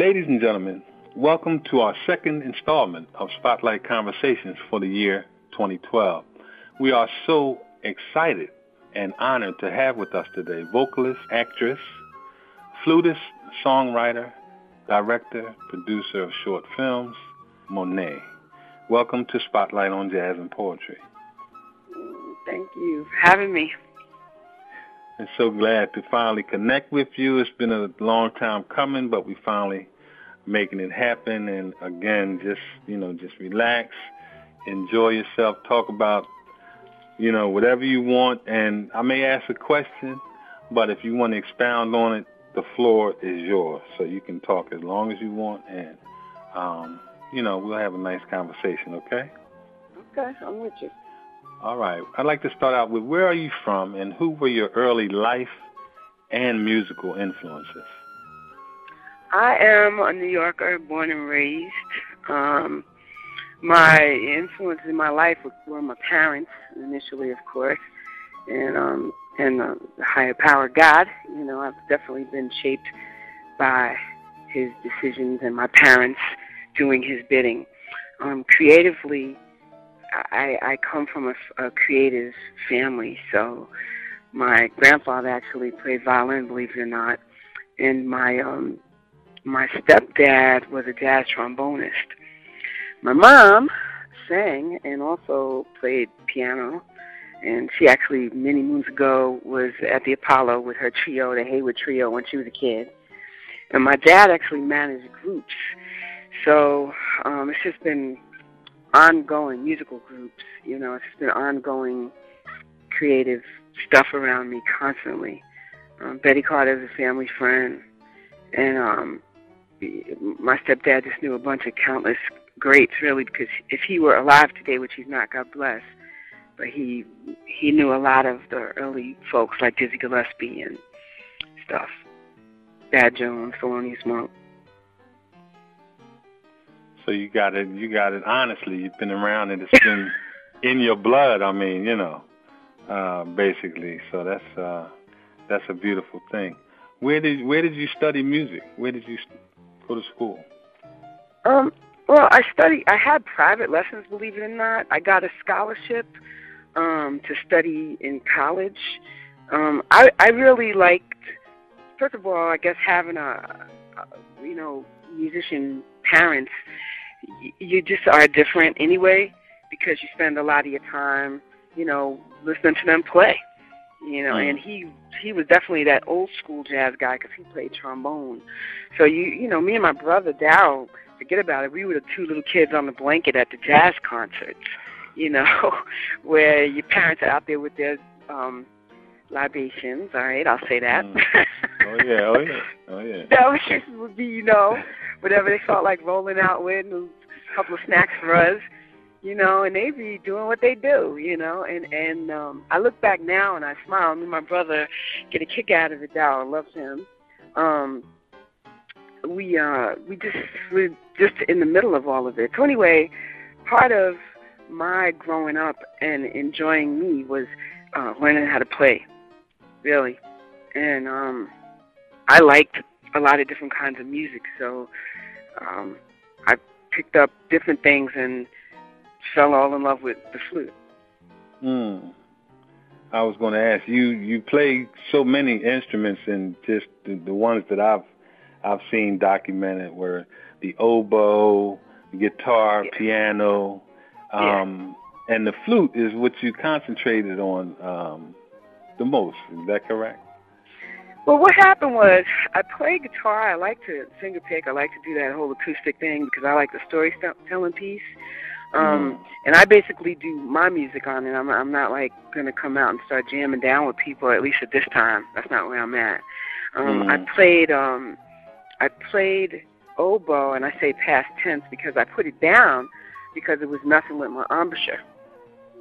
Ladies and gentlemen, welcome to our second installment of Spotlight Conversations for the year 2012. We are so excited and honored to have with us today vocalist, actress, flutist, songwriter, director, producer of short films, Monet. Welcome to Spotlight on Jazz and Poetry. Thank you for having me. I'm so glad to finally connect with you. It's been a long time coming, but we finally making it happen. And again, just you know, just relax, enjoy yourself, talk about you know whatever you want. And I may ask a question, but if you want to expound on it, the floor is yours. So you can talk as long as you want, and um, you know, we'll have a nice conversation, okay? Okay, I'm with you. All right. I'd like to start out with where are you from and who were your early life and musical influences? I am a New Yorker, born and raised. Um, my influences in my life were my parents initially, of course, and um, and uh, the higher power, God. You know, I've definitely been shaped by His decisions and my parents doing his bidding. Um, creatively, I, I come from a, a creative family, so my grandfather actually played violin, believe it or not, and my um, my stepdad was a jazz trombonist. My mom sang and also played piano, and she actually many moons ago was at the Apollo with her trio, the Haywood Trio, when she was a kid. And my dad actually managed groups so um, it's just been ongoing musical groups. You know, it's been ongoing creative stuff around me constantly. Um, Betty Carter is a family friend, and um, my stepdad just knew a bunch of countless greats, really, because if he were alive today, which he's not, God bless, but he he knew a lot of the early folks like Dizzy Gillespie and stuff. Thad Jones, Thelonious Monk. So you got it. You got it. Honestly, you've been around and it's been in your blood. I mean, you know, uh, basically. So that's uh, that's a beautiful thing. Where did where did you study music? Where did you go to school? Um. Well, I studied. I had private lessons. Believe it or not, I got a scholarship um, to study in college. Um, I I really liked. First of all, I guess having a, a you know musician parents you just are different anyway because you spend a lot of your time, you know, listening to them play. You know, mm. and he he was definitely that old school jazz guy because he played trombone. So you you know, me and my brother Daryl, forget about it. We were the two little kids on the blanket at the jazz concerts. You know, where your parents are out there with their um libations. All right, I'll say that. Mm. Oh yeah, oh yeah, oh yeah. that was just would be, you know, whatever they felt like rolling out with, and a couple of snacks for us, you know, and they be doing what they do, you know. And and um I look back now and I smile. Me and my brother get a kick out of it. Dow loves him. Um, we uh we just we're just in the middle of all of it. So anyway, part of my growing up and enjoying me was uh learning how to play, really, and um I liked a lot of different kinds of music. So um, I picked up different things and fell all in love with the flute. Hmm. I was going to ask you. You play so many instruments, and just the, the ones that I've I've seen documented were the oboe, guitar, yeah. piano, um, yeah. and the flute is what you concentrated on um, the most. Is that correct? Well, what happened was I play guitar. I like to finger pick. I like to do that whole acoustic thing because I like the storytelling piece. Um, mm. And I basically do my music on it. I'm, I'm not like gonna come out and start jamming down with people. At least at this time, that's not where I'm at. Um, mm. I played. Um, I played oboe, and I say past tense because I put it down because it was nothing with my embouchure.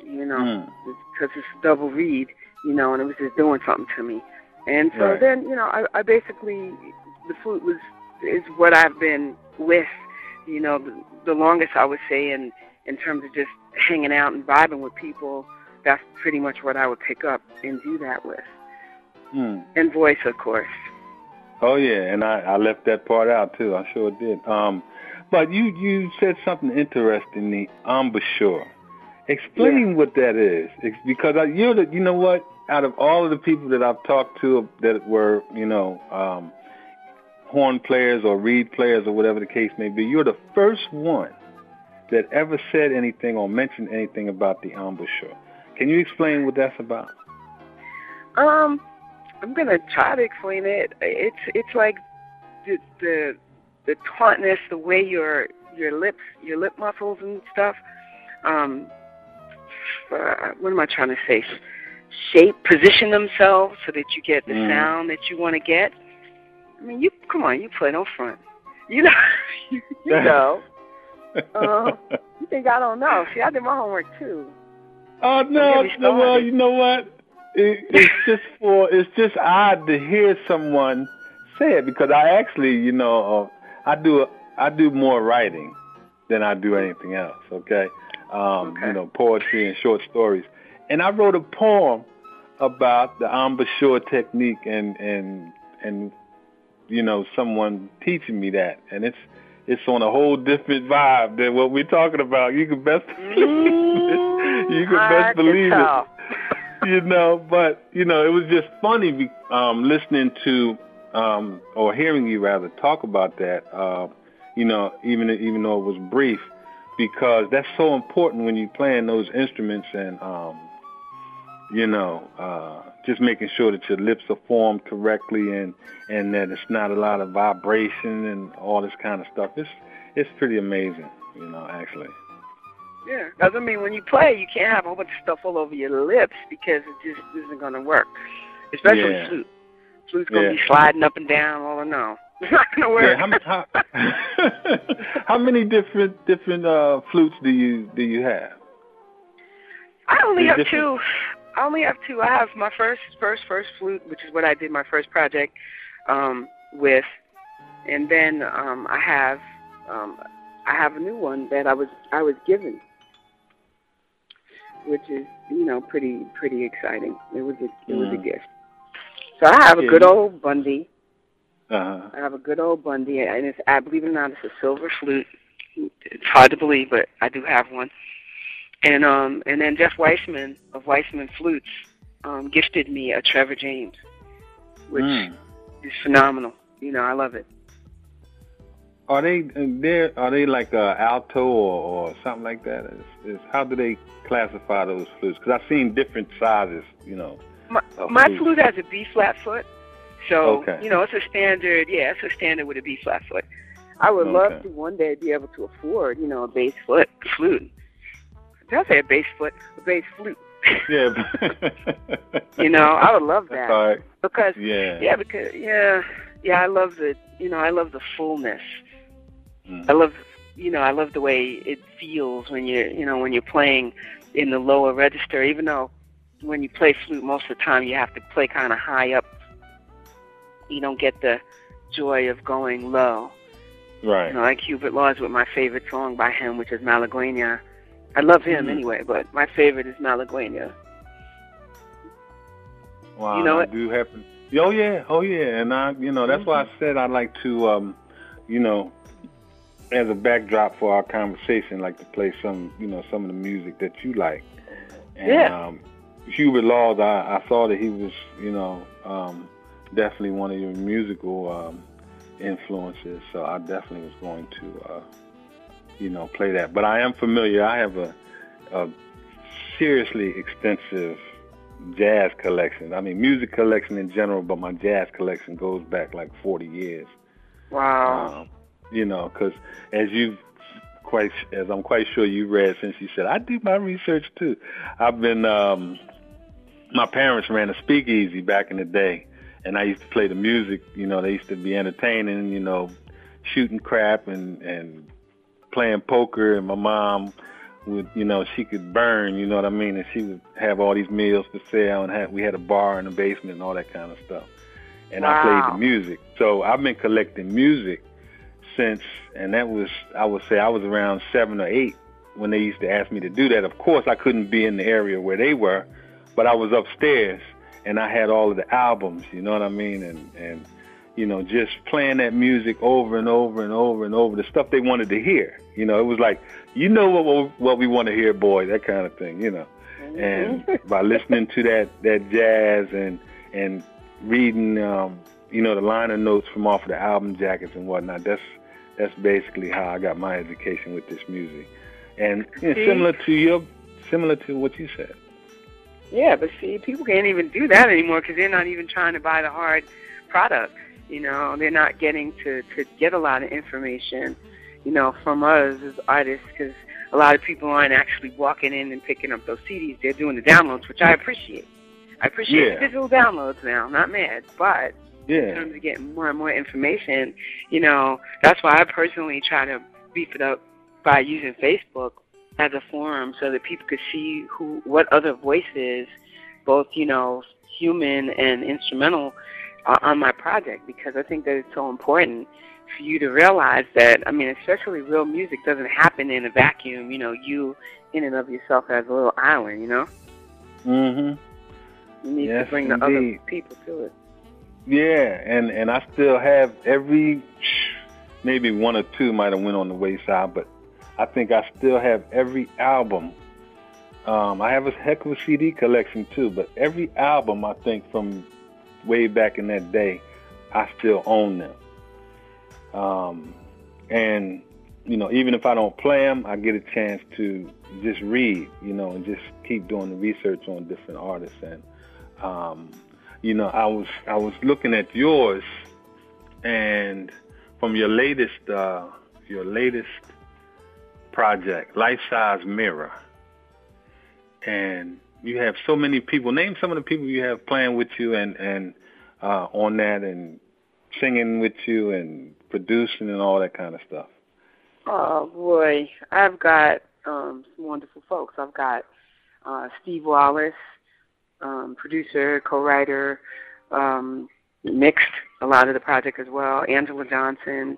You know, mm. because it's double reed. You know, and it was just doing something to me. And so right. then, you know, I, I basically the flute was is what I've been with, you know, the, the longest I would say in in terms of just hanging out and vibing with people. That's pretty much what I would pick up and do that with. Hmm. And voice, of course. Oh yeah, and I, I left that part out too. I sure did. Um, but you you said something interesting, the embouchure. Explain yeah. what that is, because I, you're the, you know what? Out of all of the people that I've talked to that were you know um, horn players or reed players or whatever the case may be, you're the first one that ever said anything or mentioned anything about the embouchure. Can you explain what that's about? Um, I'm gonna try to explain it. It's it's like the the the tautness, the way your your lips, your lip muscles and stuff. Um, uh, what am I trying to say? Shape, position themselves so that you get the mm. sound that you want to get. I mean, you come on, you play no front. You know, you, you know. uh, you think I don't know? See, I did my homework too. Oh no, no, well, you know what? It, it's just for it's just odd to hear someone say it because I actually, you know, uh, I do I do more writing than I do anything else. Okay, um, okay. you know, poetry and short stories, and I wrote a poem about the embouchure technique and and and you know someone teaching me that, and it's it's on a whole different vibe than what we're talking about. You can best mm, you can best believe it. you know, but you know, it was just funny um, listening to um, or hearing you rather talk about that. Uh, you know, even even though it was brief, because that's so important when you're playing those instruments and um, you know, uh, just making sure that your lips are formed correctly and and that it's not a lot of vibration and all this kind of stuff. It's it's pretty amazing, you know, actually. Yeah, because I mean, when you play, you can't have a whole bunch of stuff all over your lips because it just isn't going to work. Especially yeah. flute. Flute's going to yeah. be sliding up and down. Oh no, it's not going to work. Yeah, how, how, how many different different uh, flutes do you do you have? I only have different... two. I only have two. I have my first, first, first flute, which is what I did my first project um, with, and then um, I have, um, I have a new one that I was I was given, which is you know pretty pretty exciting. It was a it was a mm. gift. So I have a good old Bundy. Uh-huh. I have a good old Bundy, and it's I believe it or not, it's a silver flute. It's hard to believe, but I do have one. And um and then Jeff Weissman of Weissman Flutes um gifted me a Trevor James, which mm. is phenomenal. You know, I love it. Are they they are they like a alto or, or something like that? Is, is how do they classify those flutes? Because I've seen different sizes. You know, my, my flute has a B flat foot, so okay. you know it's a standard. Yeah, it's a standard with a B flat foot. I would okay. love to one day be able to afford, you know, a bass foot flute. Did I say a bass foot? A bass flute. Yeah. you know, I would love that. Right. Because yeah, yeah, because yeah, yeah, I love the you know I love the fullness. Mm. I love you know I love the way it feels when you're you know when you're playing in the lower register. Even though when you play flute, most of the time you have to play kind of high up. You don't get the joy of going low. Right. You know, like Hubert Laws with my favorite song by him, which is Malaguena I love him mm-hmm. anyway, but my favorite is Malaguena. Wow, you know I do happen. Oh yeah, oh yeah, and I, you know, that's mm-hmm. why I mm-hmm. said I like to, um, you know, as a backdrop for our conversation, like to play some, you know, some of the music that you like. And, yeah. Um, Hubert Laws, I, I saw that he was, you know, um, definitely one of your musical um, influences. So I definitely was going to. Uh, you know, play that. But I am familiar. I have a, a seriously extensive jazz collection. I mean, music collection in general, but my jazz collection goes back like 40 years. Wow. Um, you know, because as you quite, as I'm quite sure you read since you said, I do my research too. I've been, um, my parents ran a speakeasy back in the day, and I used to play the music. You know, they used to be entertaining. You know, shooting crap and and playing poker, and my mom would, you know, she could burn, you know what I mean, and she would have all these meals to sell, and have, we had a bar in the basement and all that kind of stuff. And wow. I played the music, so I've been collecting music since, and that was, I would say, I was around seven or eight when they used to ask me to do that. Of course, I couldn't be in the area where they were, but I was upstairs, and I had all of the albums, you know what I mean, and and you know, just playing that music over and over and over and over, the stuff they wanted to hear. You know, it was like, you know what what we want to hear, boy, that kind of thing. You know, mm-hmm. and by listening to that that jazz and and reading, um, you know, the liner notes from off of the album jackets and whatnot, that's that's basically how I got my education with this music. And you know, similar to your, similar to what you said. Yeah, but see, people can't even do that anymore because they're not even trying to buy the hard product. You know, they're not getting to to get a lot of information, you know, from us as artists because a lot of people aren't actually walking in and picking up those CDs. They're doing the downloads, which I appreciate. I appreciate yeah. the digital downloads now. I'm not mad, but yeah. in terms of getting more and more information, you know, that's why I personally try to beef it up by using Facebook as a forum so that people could see who what other voices, both you know, human and instrumental, on my project because I think that it's so important for you to realize that, I mean, especially real music doesn't happen in a vacuum, you know, you in and of yourself as a little island, you know? Mm-hmm. You need yes, to bring indeed. the other people to it. Yeah, and, and I still have every, maybe one or two might have went on the wayside, but I think I still have every album. Um, I have a heck of a CD collection too, but every album I think from way back in that day, I still own them. Um, and you know, even if I don't play them, I get a chance to just read, you know, and just keep doing the research on different artists. And um, you know, I was I was looking at yours, and from your latest uh, your latest project, Life Size Mirror, and you have so many people. Name some of the people you have playing with you and and uh, on that and singing with you and producing and all that kind of stuff. Oh boy, I've got um, some wonderful folks. I've got uh, Steve Wallace, um, producer, co-writer, um, mixed a lot of the project as well. Angela Johnson,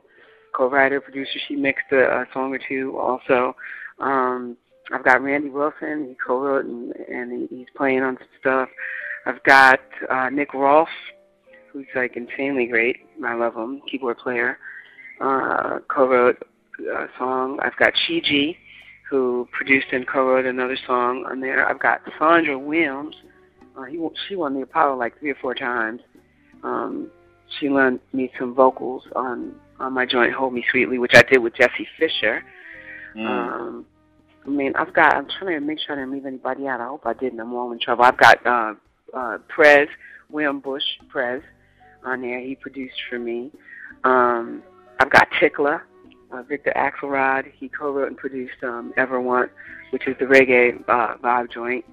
co-writer, producer. She mixed a, a song or two also. Um, I've got Randy Wilson. He co-wrote and, and he's playing on some stuff. I've got uh, Nick Rolfe, who's like insanely great. I love him. Keyboard player. Uh, co-wrote a song. I've got Chi who produced and co-wrote another song on there. I've got Sandra Williams. Uh, he she won the Apollo like three or four times. Um, she lent me some vocals on on my joint "Hold Me Sweetly," which I did with Jesse Fisher. Mm. Um, I mean, I've got. I'm trying to make sure I didn't leave anybody out. I hope I didn't. I'm all in trouble. I've got uh, uh, Prez William Bush Prez on there. He produced for me. Um, I've got Ticklah, uh, Victor Axelrod. He co-wrote and produced um, Ever Want, which is the reggae uh, vibe joint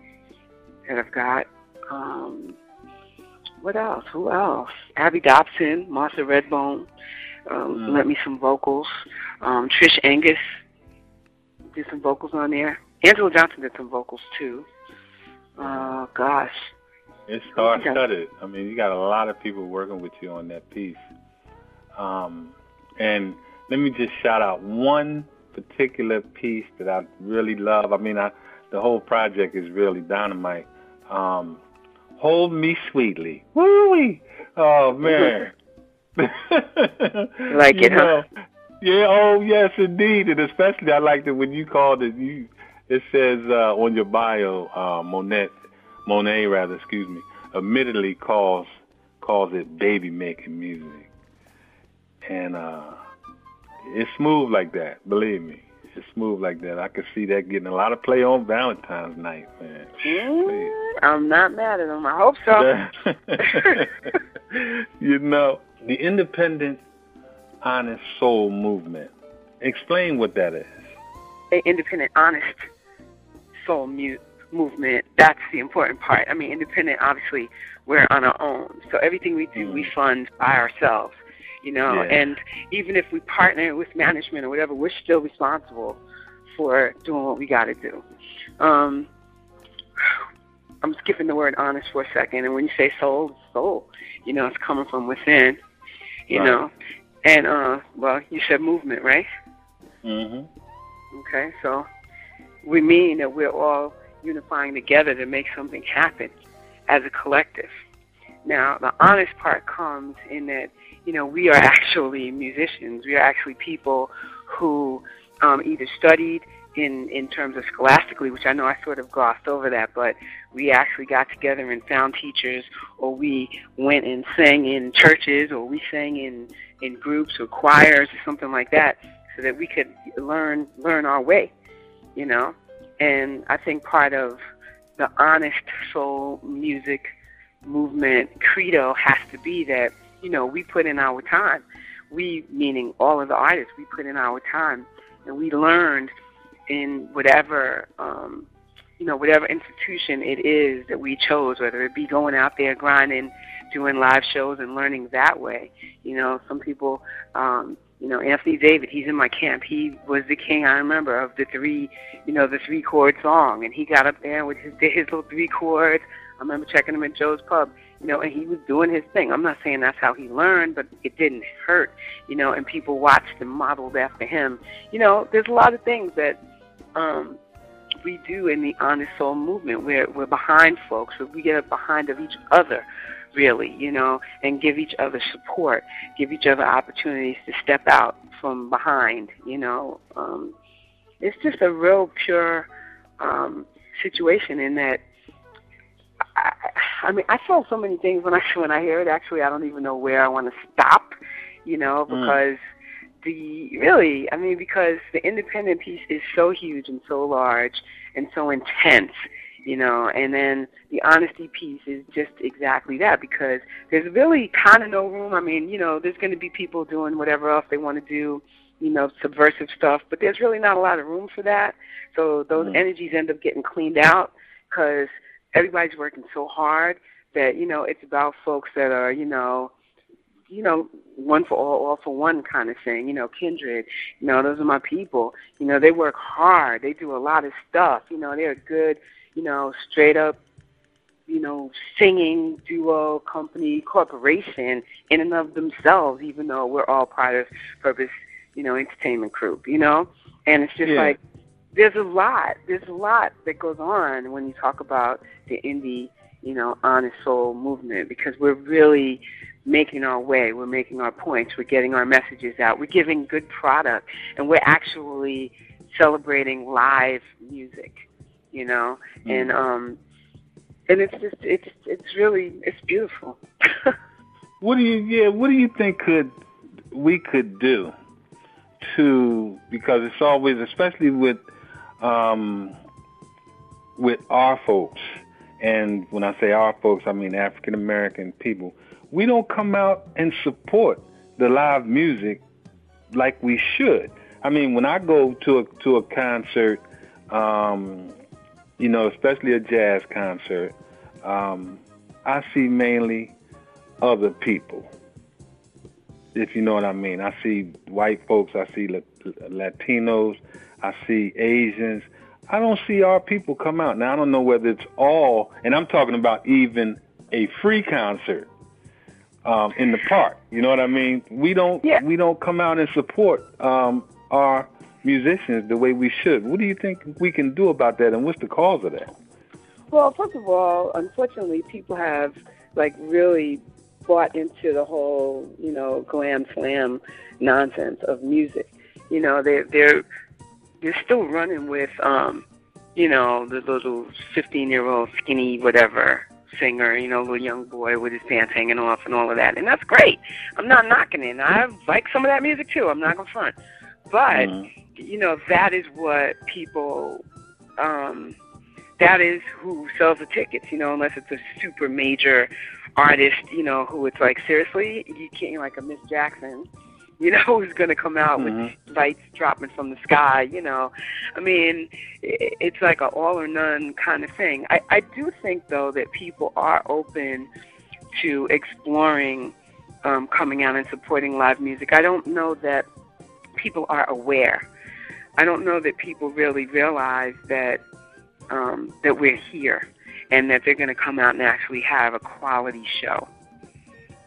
that I've got. Um, what else? Who else? Abby Dobson, Martha Redbone. Um, mm. Lent me some vocals. Um, Trish Angus did some vocals on there. Angela Johnson did some vocals too. Oh gosh. It's hard studded. I mean, you got a lot of people working with you on that piece. Um, and let me just shout out one particular piece that I really love. I mean, I, the whole project is really dynamite. Um, Hold Me Sweetly. Woo! Oh man. like it, know, huh? Yeah, oh yes, indeed, and especially I liked it when you called it. You, it says uh, on your bio, uh, Monet, Monet rather, excuse me, admittedly calls calls it baby making music, and uh, it's smooth like that. Believe me, it's smooth like that. I could see that getting a lot of play on Valentine's night, man. Mm, I'm not mad at them. I hope so. you know, the independent honest soul movement. Explain what that is. The independent, honest soul mu- movement. That's the important part. I mean, independent. Obviously, we're on our own, so everything we do, mm. we fund by ourselves. You know, yeah. and even if we partner with management or whatever, we're still responsible for doing what we got to do. Um, I'm skipping the word honest for a second, and when you say soul, soul, you know, it's coming from within. You right. know, and uh, well, you said movement, right? Mm-hmm. Okay, so we mean that we're all unifying together to make something happen as a collective. Now, the honest part comes in that you know, we are actually musicians. We are actually people who um, either studied in in terms of scholastically, which I know I sort of glossed over that, but we actually got together and found teachers, or we went and sang in churches, or we sang in in groups or choirs or something like that, so that we could learn learn our way, you know. And I think part of the honest soul music movement credo has to be that you know we put in our time. We meaning all of the artists, we put in our time, and we learned in whatever um, you know whatever institution it is that we chose, whether it be going out there grinding, doing live shows, and learning that way. You know, some people. Um, you know, Anthony David, he's in my camp. He was the king, I remember, of the three, you know, the three chord song. And he got up there with his, his little three chords. I remember checking him at Joe's Pub, you know, and he was doing his thing. I'm not saying that's how he learned, but it didn't hurt, you know, and people watched and modeled after him. You know, there's a lot of things that um, we do in the honest soul movement. We're we're behind folks. We get behind of each other, really, you know, and give each other support, give each other opportunities to step out from behind. You know, um, it's just a real pure um, situation in that. I, I mean, I feel so many things when I when I hear it. Actually, I don't even know where I want to stop. You know, mm. because. Mm the really, I mean, because the independent piece is so huge and so large and so intense, you know, and then the honesty piece is just exactly that because there's really kind of no room. I mean, you know, there's going to be people doing whatever else they want to do, you know, subversive stuff, but there's really not a lot of room for that. So those mm-hmm. energies end up getting cleaned out because everybody's working so hard that you know it's about folks that are you know you know, one for all, all for one kind of thing. You know, kindred. You know, those are my people. You know, they work hard. They do a lot of stuff. You know, they're a good, you know, straight up, you know, singing duo company corporation in and of themselves. Even though we're all part of Purpose, you know, entertainment group. You know, and it's just yeah. like there's a lot. There's a lot that goes on when you talk about the indie, you know, honest soul movement because we're really making our way, we're making our points, we're getting our messages out, we're giving good product, and we're actually celebrating live music, you know, mm-hmm. and um, and it's just it's it's really it's beautiful. what do you yeah? What do you think could we could do to because it's always especially with um, with our folks and when I say our folks, I mean African American people we don't come out and support the live music like we should. I mean, when I go to a to a concert, um, you know, especially a jazz concert, um, I see mainly other people. If you know what I mean, I see white folks, I see Latinos, I see Asians. I don't see our people come out. Now I don't know whether it's all, and I'm talking about even a free concert um, in the park. You know what I mean? We don't yeah. we don't come out and support um, our musicians the way we should. What do you think we can do about that, and what's the cause of that? Well, first of all, unfortunately, people have like really bought into the whole you know glam slam nonsense of music. You know, they they're they're still running with um, you know the little fifteen year old skinny whatever singer, you know, little young boy with his pants hanging off and all of that. And that's great. I'm not knocking it. I like some of that music too. I'm not going to front. But, mm. you know, that is what people, um, that is who sells the tickets, you know, unless it's a super major artist, you know, who it's like, seriously, you can't, like a Miss Jackson you know, who's going to come out mm-hmm. with lights dropping from the sky, you know. I mean, it's like an all or none kind of thing. I, I do think, though, that people are open to exploring um, coming out and supporting live music. I don't know that people are aware. I don't know that people really realize that um, that we're here and that they're going to come out and actually have a quality show.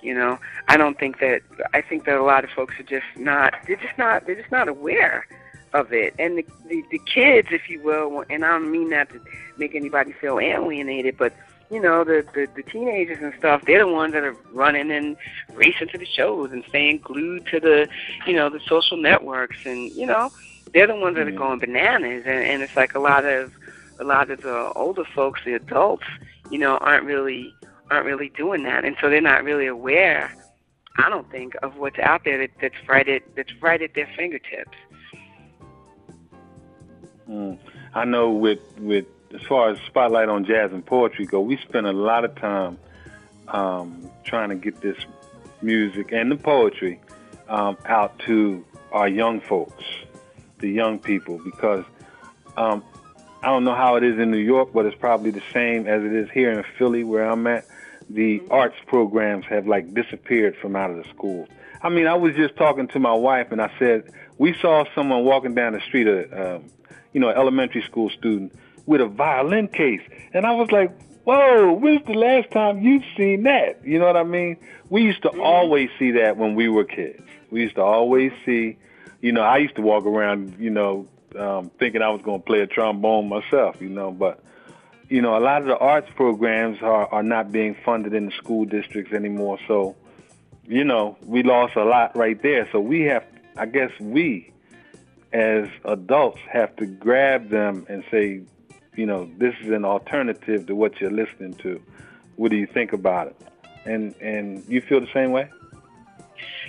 You know, I don't think that. I think that a lot of folks are just not. They're just not. They're just not aware of it. And the, the the kids, if you will, and I don't mean that to make anybody feel alienated, but you know, the, the the teenagers and stuff, they're the ones that are running and racing to the shows and staying glued to the, you know, the social networks, and you know, they're the ones that are going bananas. And, and it's like a lot of a lot of the older folks, the adults, you know, aren't really aren't really doing that, and so they're not really aware. I don't think of what's out there that, that's right at that's right at their fingertips. Mm. I know with with as far as spotlight on jazz and poetry go, we spend a lot of time um, trying to get this music and the poetry um, out to our young folks, the young people, because um, I don't know how it is in New York, but it's probably the same as it is here in Philly, where I'm at. The arts programs have like disappeared from out of the schools. I mean, I was just talking to my wife, and I said we saw someone walking down the street, a um, you know, elementary school student with a violin case. And I was like, whoa, when's the last time you've seen that? You know what I mean? We used to mm-hmm. always see that when we were kids. We used to always see, you know, I used to walk around, you know, um, thinking I was going to play a trombone myself, you know, but, you know, a lot of the arts programs are, are not being funded in the school districts anymore. So, you know, we lost a lot right there. So we have, I guess we as adults have to grab them and say, you know, this is an alternative to what you're listening to. What do you think about it? And and you feel the same way?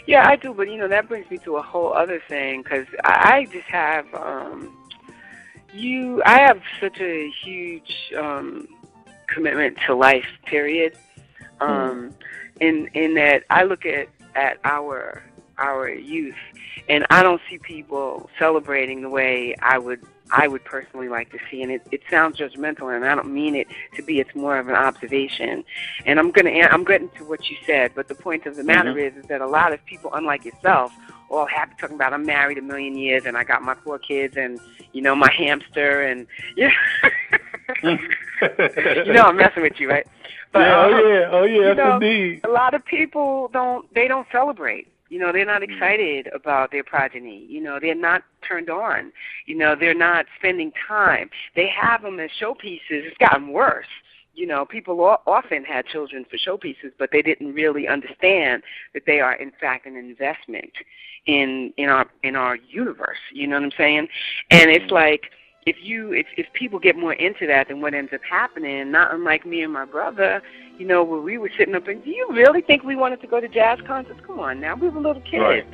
Yeah, I do. But you know, that brings me to a whole other thing because I just have um, you. I have such a huge um, commitment to life. Period. Hmm. Um, mm. In in that I look at at our our youth, and I don't see people celebrating the way I would I would personally like to see. And it, it sounds judgmental, and I don't mean it to be. It's more of an observation. And I'm gonna I'm getting to what you said, but the point of the matter mm-hmm. is, is that a lot of people, unlike yourself, all happy talking about I'm married a million years and I got my four kids and you know my hamster and yeah. you know I'm messing with you, right? But, yeah, oh um, yeah, oh yeah, you know, indeed. A lot of people don't they don't celebrate you know, they're not mm. excited about their progeny. You know, they're not turned on. You know, they're not spending time. They have them as showpieces. It's gotten worse. You know, people often had children for showpieces, but they didn't really understand that they are, in fact, an investment in in our in our universe. You know what I'm saying? And it's mm. like if you if if people get more into that, then what ends up happening, not unlike me and my brother, you know, where we were sitting up and do you really think we wanted to go to jazz concerts? Come on now, we were little kids. Right.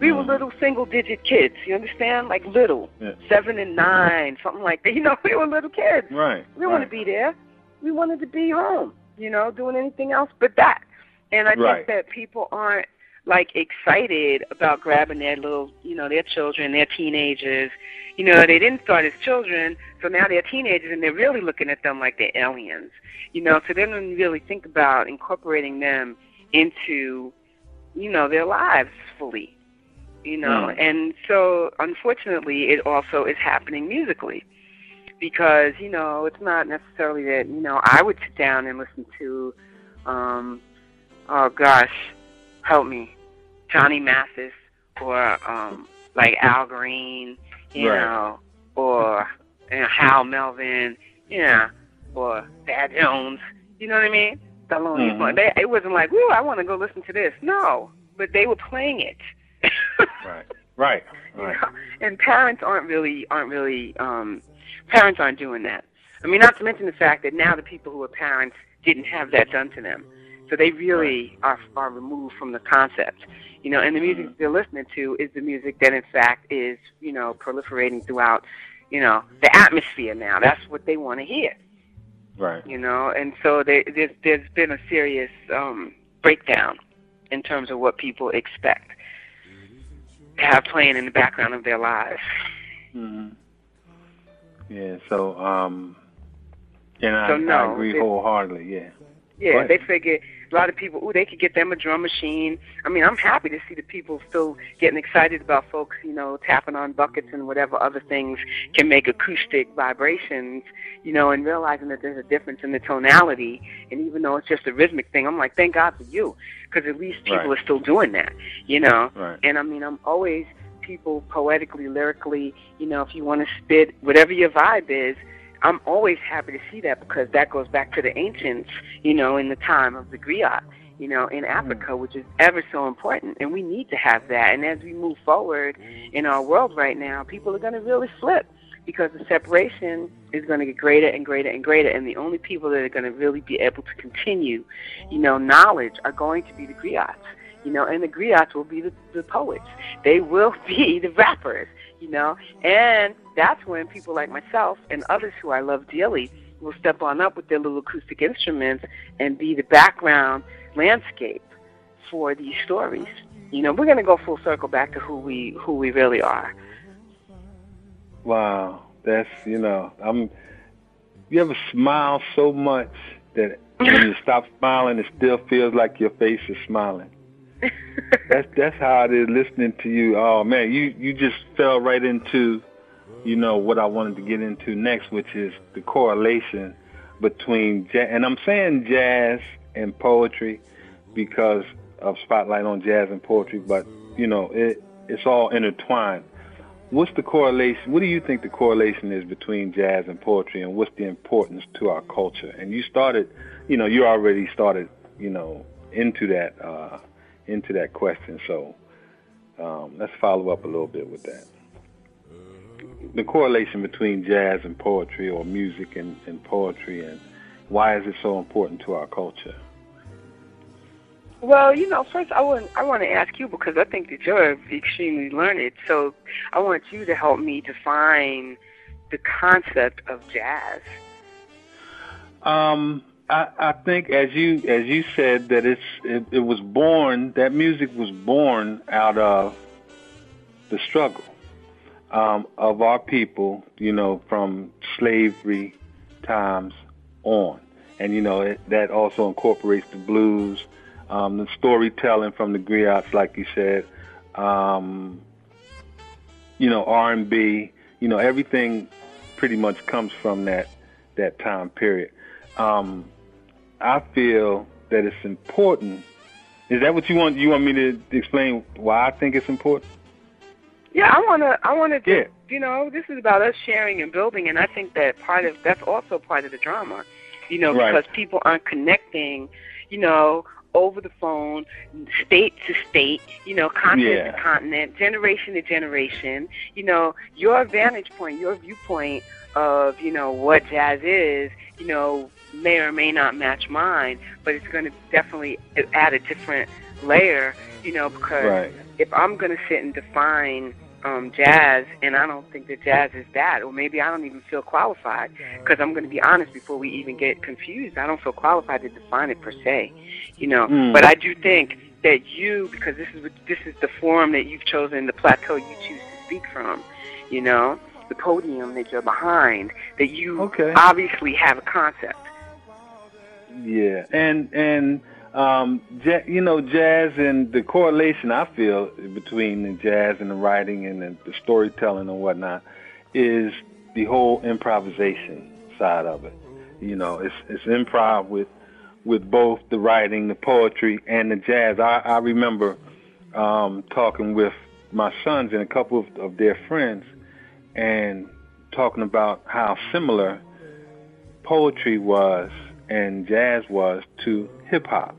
We were mm-hmm. little single digit kids, you understand? Like little. Yeah. Seven and nine, something like that. You know, we were little kids. Right. We right. want to be there. We wanted to be home, you know, doing anything else but that. And I right. think that people aren't like excited about grabbing their little, you know, their children, their teenagers. You know, they didn't start as children, so now they're teenagers and they're really looking at them like they're aliens. You know, so they don't really think about incorporating them into, you know, their lives fully. You know, mm. and so unfortunately, it also is happening musically because you know it's not necessarily that you know I would sit down and listen to, um, oh gosh, help me, Johnny Mathis or um like Al Green, you right. know, or you know, Hal Melvin, yeah, or Thad Jones. You know what I mean? Thelonious mm-hmm. They, it wasn't like, "Woo, I want to go listen to this." No, but they were playing it. right. Right. Right. You know? And parents aren't really aren't really um parents aren't doing that. I mean, not to mention the fact that now the people who are parents didn't have that done to them. So they really are are removed from the concept. You know, and the music mm-hmm. they're listening to is the music that in fact is, you know, proliferating throughout, you know, the atmosphere now. That's what they want to hear. Right. You know, and so there, there's there's been a serious um, breakdown in terms of what people expect to have playing in the background of their lives. Mm-hmm. Yeah. So, um, and I, so no, I agree wholeheartedly. Yeah. Yeah, they figure a lot of people, ooh, they could get them a drum machine. I mean, I'm happy to see the people still getting excited about folks, you know, tapping on buckets and whatever other things can make acoustic vibrations, you know, and realizing that there's a difference in the tonality. And even though it's just a rhythmic thing, I'm like, thank God for you, because at least people right. are still doing that, you know. Right. And I mean, I'm always people poetically, lyrically, you know, if you want to spit whatever your vibe is, I'm always happy to see that because that goes back to the ancients, you know, in the time of the griot, you know, in mm-hmm. Africa, which is ever so important. And we need to have that. And as we move forward in our world right now, people are going to really flip because the separation is going to get greater and greater and greater. And the only people that are going to really be able to continue, you know, knowledge are going to be the griots. You know, and the griots will be the, the poets. They will be the rappers, you know. And that's when people like myself and others who I love dearly will step on up with their little acoustic instruments and be the background landscape for these stories. You know, we're going to go full circle back to who we who we really are. Wow, that's you know, I'm. You ever smile so much that when you stop smiling, it still feels like your face is smiling. That's that's how it is listening to you. Oh man, you you just fell right into, you know, what I wanted to get into next, which is the correlation between jazz, and I'm saying jazz and poetry because of spotlight on jazz and poetry, but you know, it it's all intertwined what's the correlation? What do you think the correlation is between jazz and poetry, and what's the importance to our culture? And you started, you know, you already started, you know, into that uh, into that question. So um, let's follow up a little bit with that. The correlation between jazz and poetry, or music and, and poetry, and why is it so important to our culture? Well, you know, first I want I want to ask you because I think that you're extremely learned. So I want you to help me define the concept of jazz. Um, I, I think as you as you said that it's it, it was born that music was born out of the struggle um, of our people, you know, from slavery times on, and you know it, that also incorporates the blues um, the storytelling from the griots, like you said, um, you know, R and B, you know, everything pretty much comes from that that time period. Um, I feel that it's important. Is that what you want? You want me to explain why I think it's important? Yeah, I wanna. I wanna. To, yeah. You know, this is about us sharing and building, and I think that part of that's also part of the drama. You know, right. because people aren't connecting. You know, over the phone, state to state, you know, continent yeah. to continent, generation to generation. You know, your vantage point, your viewpoint of, you know, what jazz is, you know, may or may not match mine, but it's going to definitely add a different layer, you know, because right. if I'm going to sit and define um, jazz, and I don't think that jazz is that, or maybe I don't even feel qualified, because I'm going to be honest before we even get confused. I don't feel qualified to define it per se, you know. Mm. But I do think that you, because this is this is the forum that you've chosen, the plateau you choose to speak from, you know, the podium that you're behind, that you okay. obviously have a concept. Yeah, and and um, you know, jazz and the correlation I feel between the jazz and the writing and the, the storytelling and whatnot is the whole improvisation side of it. You know, it's it's improv with with both the writing, the poetry, and the jazz. I, I remember um, talking with my sons and a couple of, of their friends, and talking about how similar poetry was and jazz was to hip hop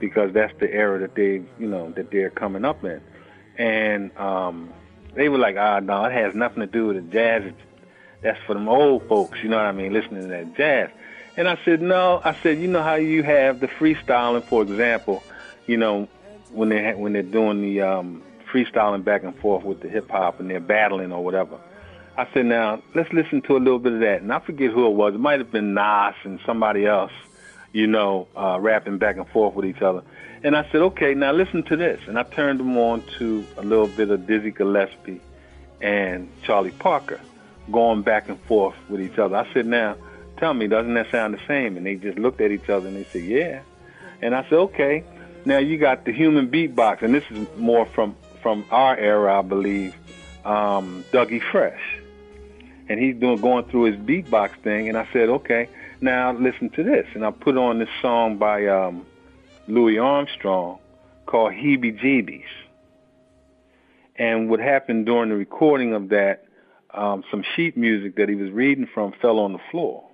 because that's the era that they, you know, that they're coming up in. And um, they were like, ah, no, it has nothing to do with the jazz. That's for them old folks, you know what I mean, listening to that jazz. And I said, no. I said, you know how you have the freestyling, for example, you know, when they ha- when they're doing the um, freestyling back and forth with the hip hop and they're battling or whatever. I said, now let's listen to a little bit of that. And I forget who it was. It might have been Nas and somebody else you know, uh, rapping back and forth with each other. And I said, okay, now listen to this. And I turned them on to a little bit of Dizzy Gillespie and Charlie Parker going back and forth with each other. I said, now, tell me, doesn't that sound the same? And they just looked at each other and they said, yeah. And I said, okay, now you got the human beatbox, and this is more from, from our era, I believe, um, Dougie Fresh. And he's doing going through his beatbox thing, and I said, okay, now listen to this. And I put on this song by um, Louis Armstrong called Heebie Jeebies. And what happened during the recording of that, um, some sheet music that he was reading from fell on the floor.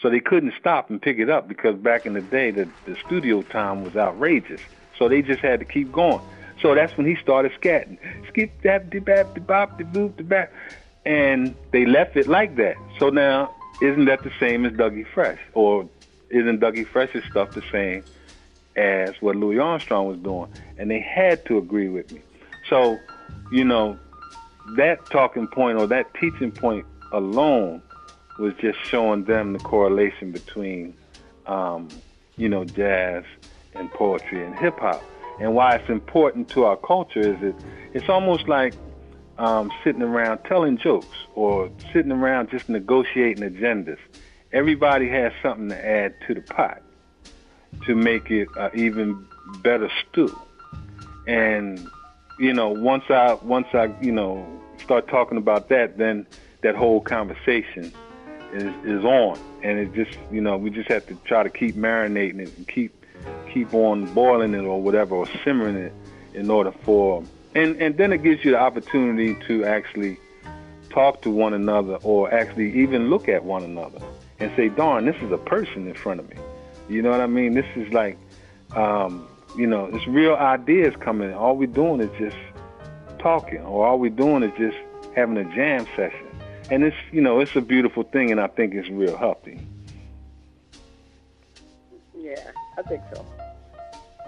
So they couldn't stop and pick it up because back in the day the, the studio time was outrageous. So they just had to keep going. So that's when he started scatting. Skip dap de bap de bop de boop de bap. And they left it like that. So now isn't that the same as Dougie Fresh? Or isn't Dougie Fresh's stuff the same as what Louis Armstrong was doing? And they had to agree with me. So, you know, that talking point or that teaching point alone was just showing them the correlation between, um, you know, jazz and poetry and hip hop. And why it's important to our culture is that it's almost like um, sitting around telling jokes or sitting around just negotiating agendas. Everybody has something to add to the pot to make it an even better stew. And you know, once I once I you know start talking about that, then that whole conversation is is on, and it just you know we just have to try to keep marinating it and keep keep on boiling it or whatever or simmering it in order for and and then it gives you the opportunity to actually talk to one another or actually even look at one another and say, darn, this is a person in front of me. You know what I mean? This is like, um, you know, it's real ideas coming. All we're doing is just talking, or all we're doing is just having a jam session. And it's, you know, it's a beautiful thing, and I think it's real healthy. Yeah, I think so.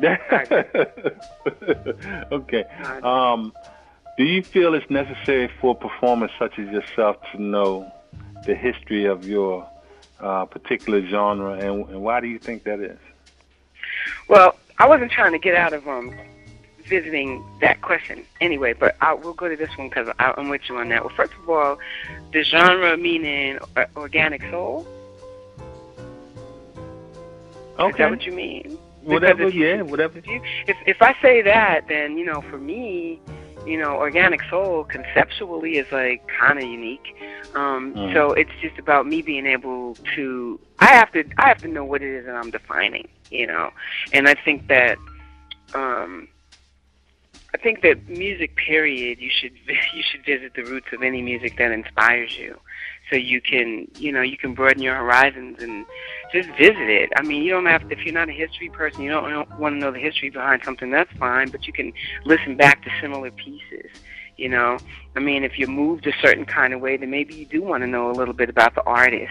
okay. Um, do you feel it's necessary for performers such as yourself to know the history of your uh, particular genre, and, and why do you think that is? Well, I wasn't trying to get out of um, visiting that question anyway, but I will go to this one because I'm with you on that. Well, first of all, the genre meaning organic soul. Okay. Is that what you mean? Whatever, yeah, whatever. If, you, if if I say that, then you know, for me, you know, organic soul conceptually is like kind of unique. Um, mm. So it's just about me being able to. I have to. I have to know what it is that I'm defining. You know, and I think that. Um, I think that music, period, you should you should visit the roots of any music that inspires you so you can you know you can broaden your horizons and just visit it. I mean, you don't have to, if you're not a history person, you don't, don't want to know the history behind something. That's fine, but you can listen back to similar pieces. You know, I mean, if you're moved a certain kind of way, then maybe you do want to know a little bit about the artist.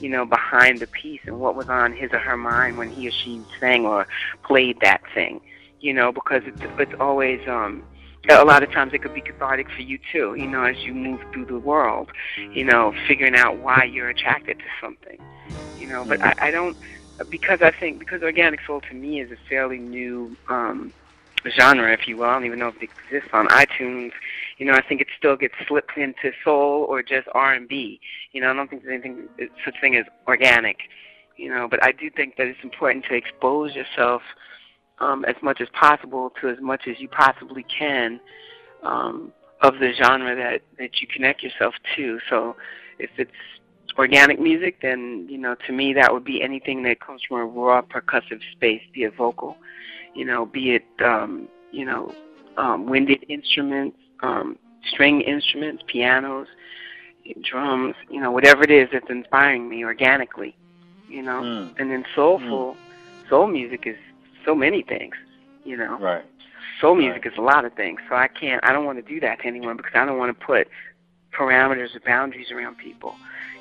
You know, behind the piece and what was on his or her mind when he or she sang or played that thing. You know, because it's it's always um a lot of times it could be cathartic for you too, you know, as you move through the world, you know, figuring out why you're attracted to something, you know. But I, I don't, because I think, because organic soul to me is a fairly new um, genre, if you will. I don't even know if it exists on iTunes. You know, I think it still gets slipped into soul or just R&B. You know, I don't think there's anything, such thing as organic, you know, but I do think that it's important to expose yourself um, as much as possible to as much as you possibly can um, of the genre that, that you connect yourself to. So if it's organic music, then, you know, to me that would be anything that comes from a raw percussive space, be it vocal, you know, be it, um, you know, um, winded instruments, um, string instruments, pianos, drums, you know, whatever it is that's inspiring me organically, you know. Mm. And then soulful, mm. soul music is so many things, you know. Right. Soul music right. is a lot of things. So I can't I don't want to do that to anyone because I don't want to put parameters or boundaries around people.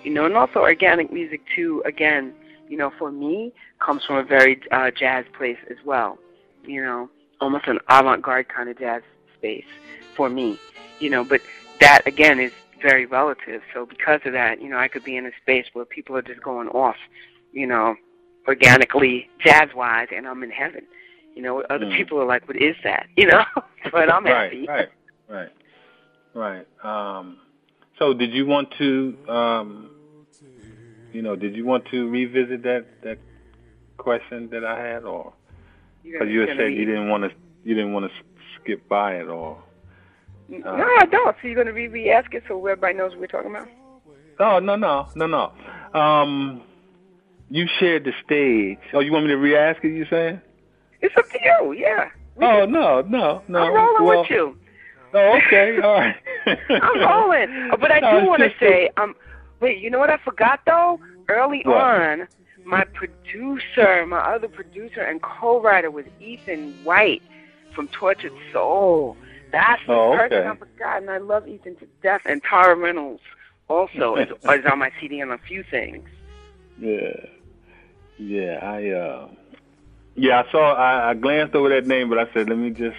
You know, and also organic music too, again, you know, for me, comes from a very uh, jazz place as well. You know, almost an avant garde kind of jazz space for me. You know, but that again is very relative. So because of that, you know, I could be in a space where people are just going off, you know, organically jazz wise and I'm in heaven. You know, other mm. people are like, What is that? You know? but I'm right, happy. Right, right. Right. Um so did you want to um you know, did you want to revisit that that question that I had or because you had said you didn't want to you didn't want to skip by it or uh, no, I don't. So you're going to re-ask it so everybody knows what we're talking about? Oh no no no no. Um, you shared the stage. Oh, you want me to re-ask it? You saying? It's up to you. Yeah. oh no, no, no. I'm rolling well, with you. Oh, okay, all right. I'm rolling. But I do want to say, um, wait, you know what I forgot though? Early What? on, my producer, my other producer and co-writer was Ethan White from Tortured Soul. That's the Oh, person. I forgot, and I love Ethan to death. And Tara Reynolds also is, is on my CD on a few things. Yeah, yeah. I uh, yeah. I saw. I, I glanced over that name, but I said, let me just,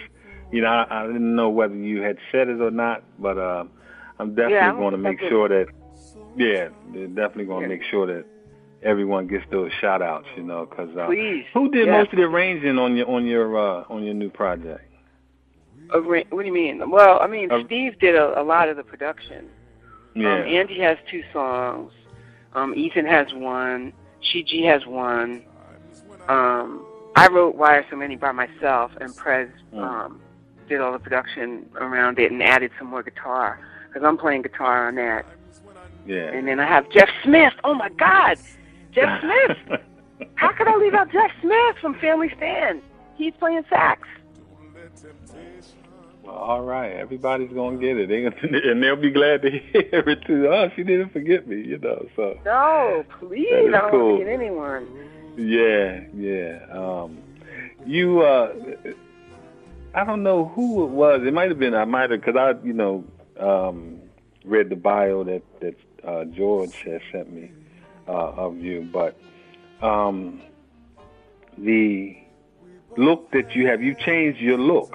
you know, I, I didn't know whether you had said it or not, but uh, I'm definitely Yeah, going to make sure that. Yeah, they're definitely going to Yeah. make sure that everyone gets those shout outs, you know, because uh, Please. who did Yeah. most of the arranging on your on your uh, on your new project? Arra- What do you mean? Well, I mean, Uh, Steve did a, a lot of the production. Yeah, Um, Andy has two songs. Um, Ethan has one. Shiji has one. Um, I wrote Why Are So Many by myself, and Prez Mm. um, did all the production around it and added some more guitar because I'm playing guitar on that. yeah. And then I have Jeff Smith. Oh my God, Jeff Smith! How could I leave out Jeff Smith from Family Stand? He's playing sax. Well, all right, everybody's gonna get it, they and they'll be glad to hear it too. Oh, she didn't forget me, you know. So No, please, I don't cool. want to get anyone. yeah, yeah. Um, you, uh, I don't know who it was. It might have been. I might have, cause I, you know, um, read the bio that that uh, George has sent me uh, of you, but um, the look that you have, you changed your look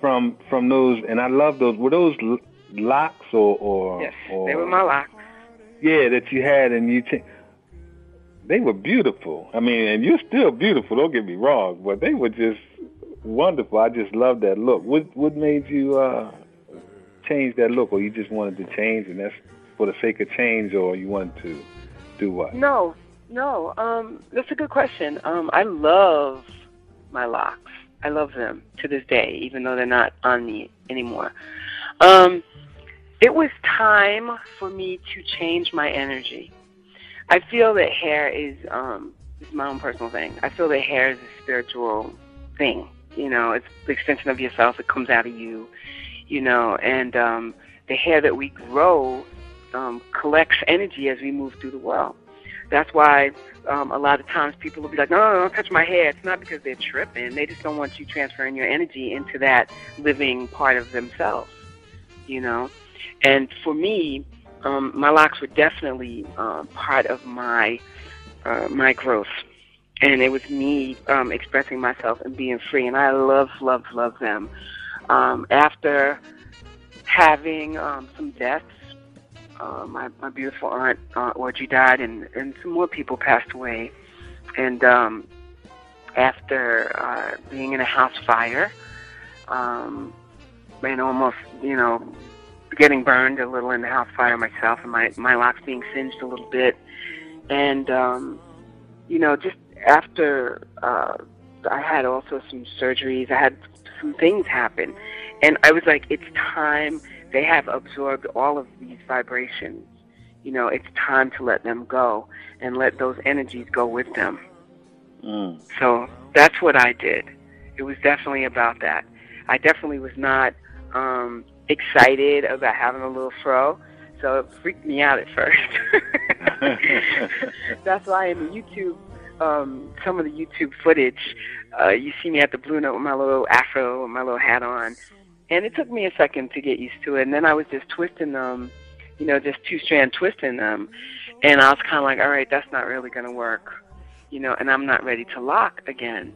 from from those, and I love those. Were those locks or or, Yes, or they were my locks. yeah that you had, and you they were beautiful. I mean, and you're still beautiful. Don't get me wrong, but they were just wonderful. I just love that look. What what made you uh, change that look, or you just wanted to change, and that's for the sake of change, or you wanted to do what? No, no. Um, that's a good question. Um, I love my locks. I love them to this day, even though they're not on me anymore. Um, it was time for me to change my energy. I feel that hair is um, is my own personal thing. I feel that hair is a spiritual thing. You know, it's the extension of yourself. It comes out of you. You know, and um, the hair that we grow um, collects energy as we move through the world. That's why um, a lot of times people will be like, no, no, don't touch my hair. It's not because they're tripping. They just don't want you transferring your energy into that living part of themselves, you know? And for me, um, my locks were definitely um, part of my uh, my growth. And it was me um, expressing myself and being free. And I love, love, love them. Um, after having um, some deaths, uh, my my beautiful aunt Aunt Audrey died, and and some more people passed away. And um, after uh, being in a house fire, um, and almost you know getting burned a little in the house fire myself, and my my locks being singed a little bit, and um, you know just after uh, I had also some surgeries, I had some things happen, and I was like, it's time they have absorbed all of these vibrations. You know, it's time to let them go and let those energies go with them. Mm. So that's what I did. It was definitely about that. I definitely was not um, excited about having a little fro, so it freaked me out at first. that's why in the YouTube, um, some of the YouTube footage, uh, you see me at the Blue Note with my little afro and my little hat on. And it took me a second to get used to it. And then I was just twisting them, you know, just two strand twisting them. And I was kind of like, all right, that's not really going to work, you know, and I'm not ready to lock again.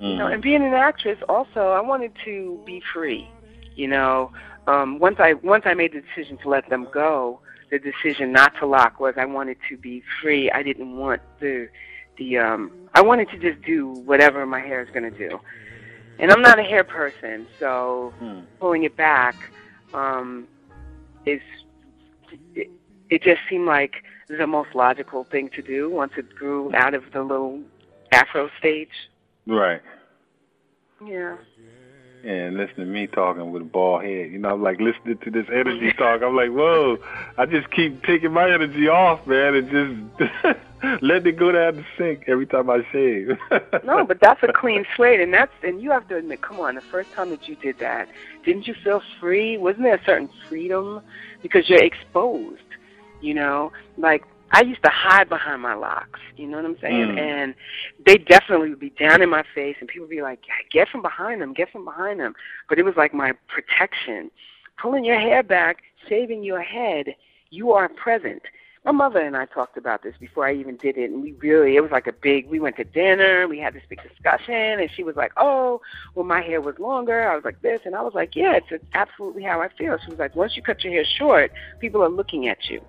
You know, Mm. and being an actress also, I wanted to be free. You know, um, once I once I made the decision to let them go, the decision not to lock was I wanted to be free. I didn't want the the um I wanted to just do whatever my hair is going to do. And I'm not a hair person, so Mm. pulling it back um is it, it just seemed like the most logical thing to do once it grew out of the little afro stage. Right. Yeah. And listen to me talking with a bald head. You know, I'm like listening to this energy talk. I'm like, whoa! I just keep taking my energy off, man, and just letting it go down the sink every time I shave. no, but that's a clean slate, and that's and you have to admit, come on, the first time that you did that, didn't you feel free? Wasn't there a certain freedom because you're exposed? You know, like I used to hide behind my locks, you know what I'm saying? Mm. And they definitely would be down in my face, and people would be like, "Get from behind them, get from behind them." But it was like my protection, pulling your hair back, shaving your head. You are present. My mother and I talked about this before I even did it, and we really, it was like a big, we went to dinner, we had this big discussion, and she was like, oh, well, my hair was longer. I was like this, and I was like, yeah, it's absolutely how I feel. She was like, once you cut your hair short, people are looking at you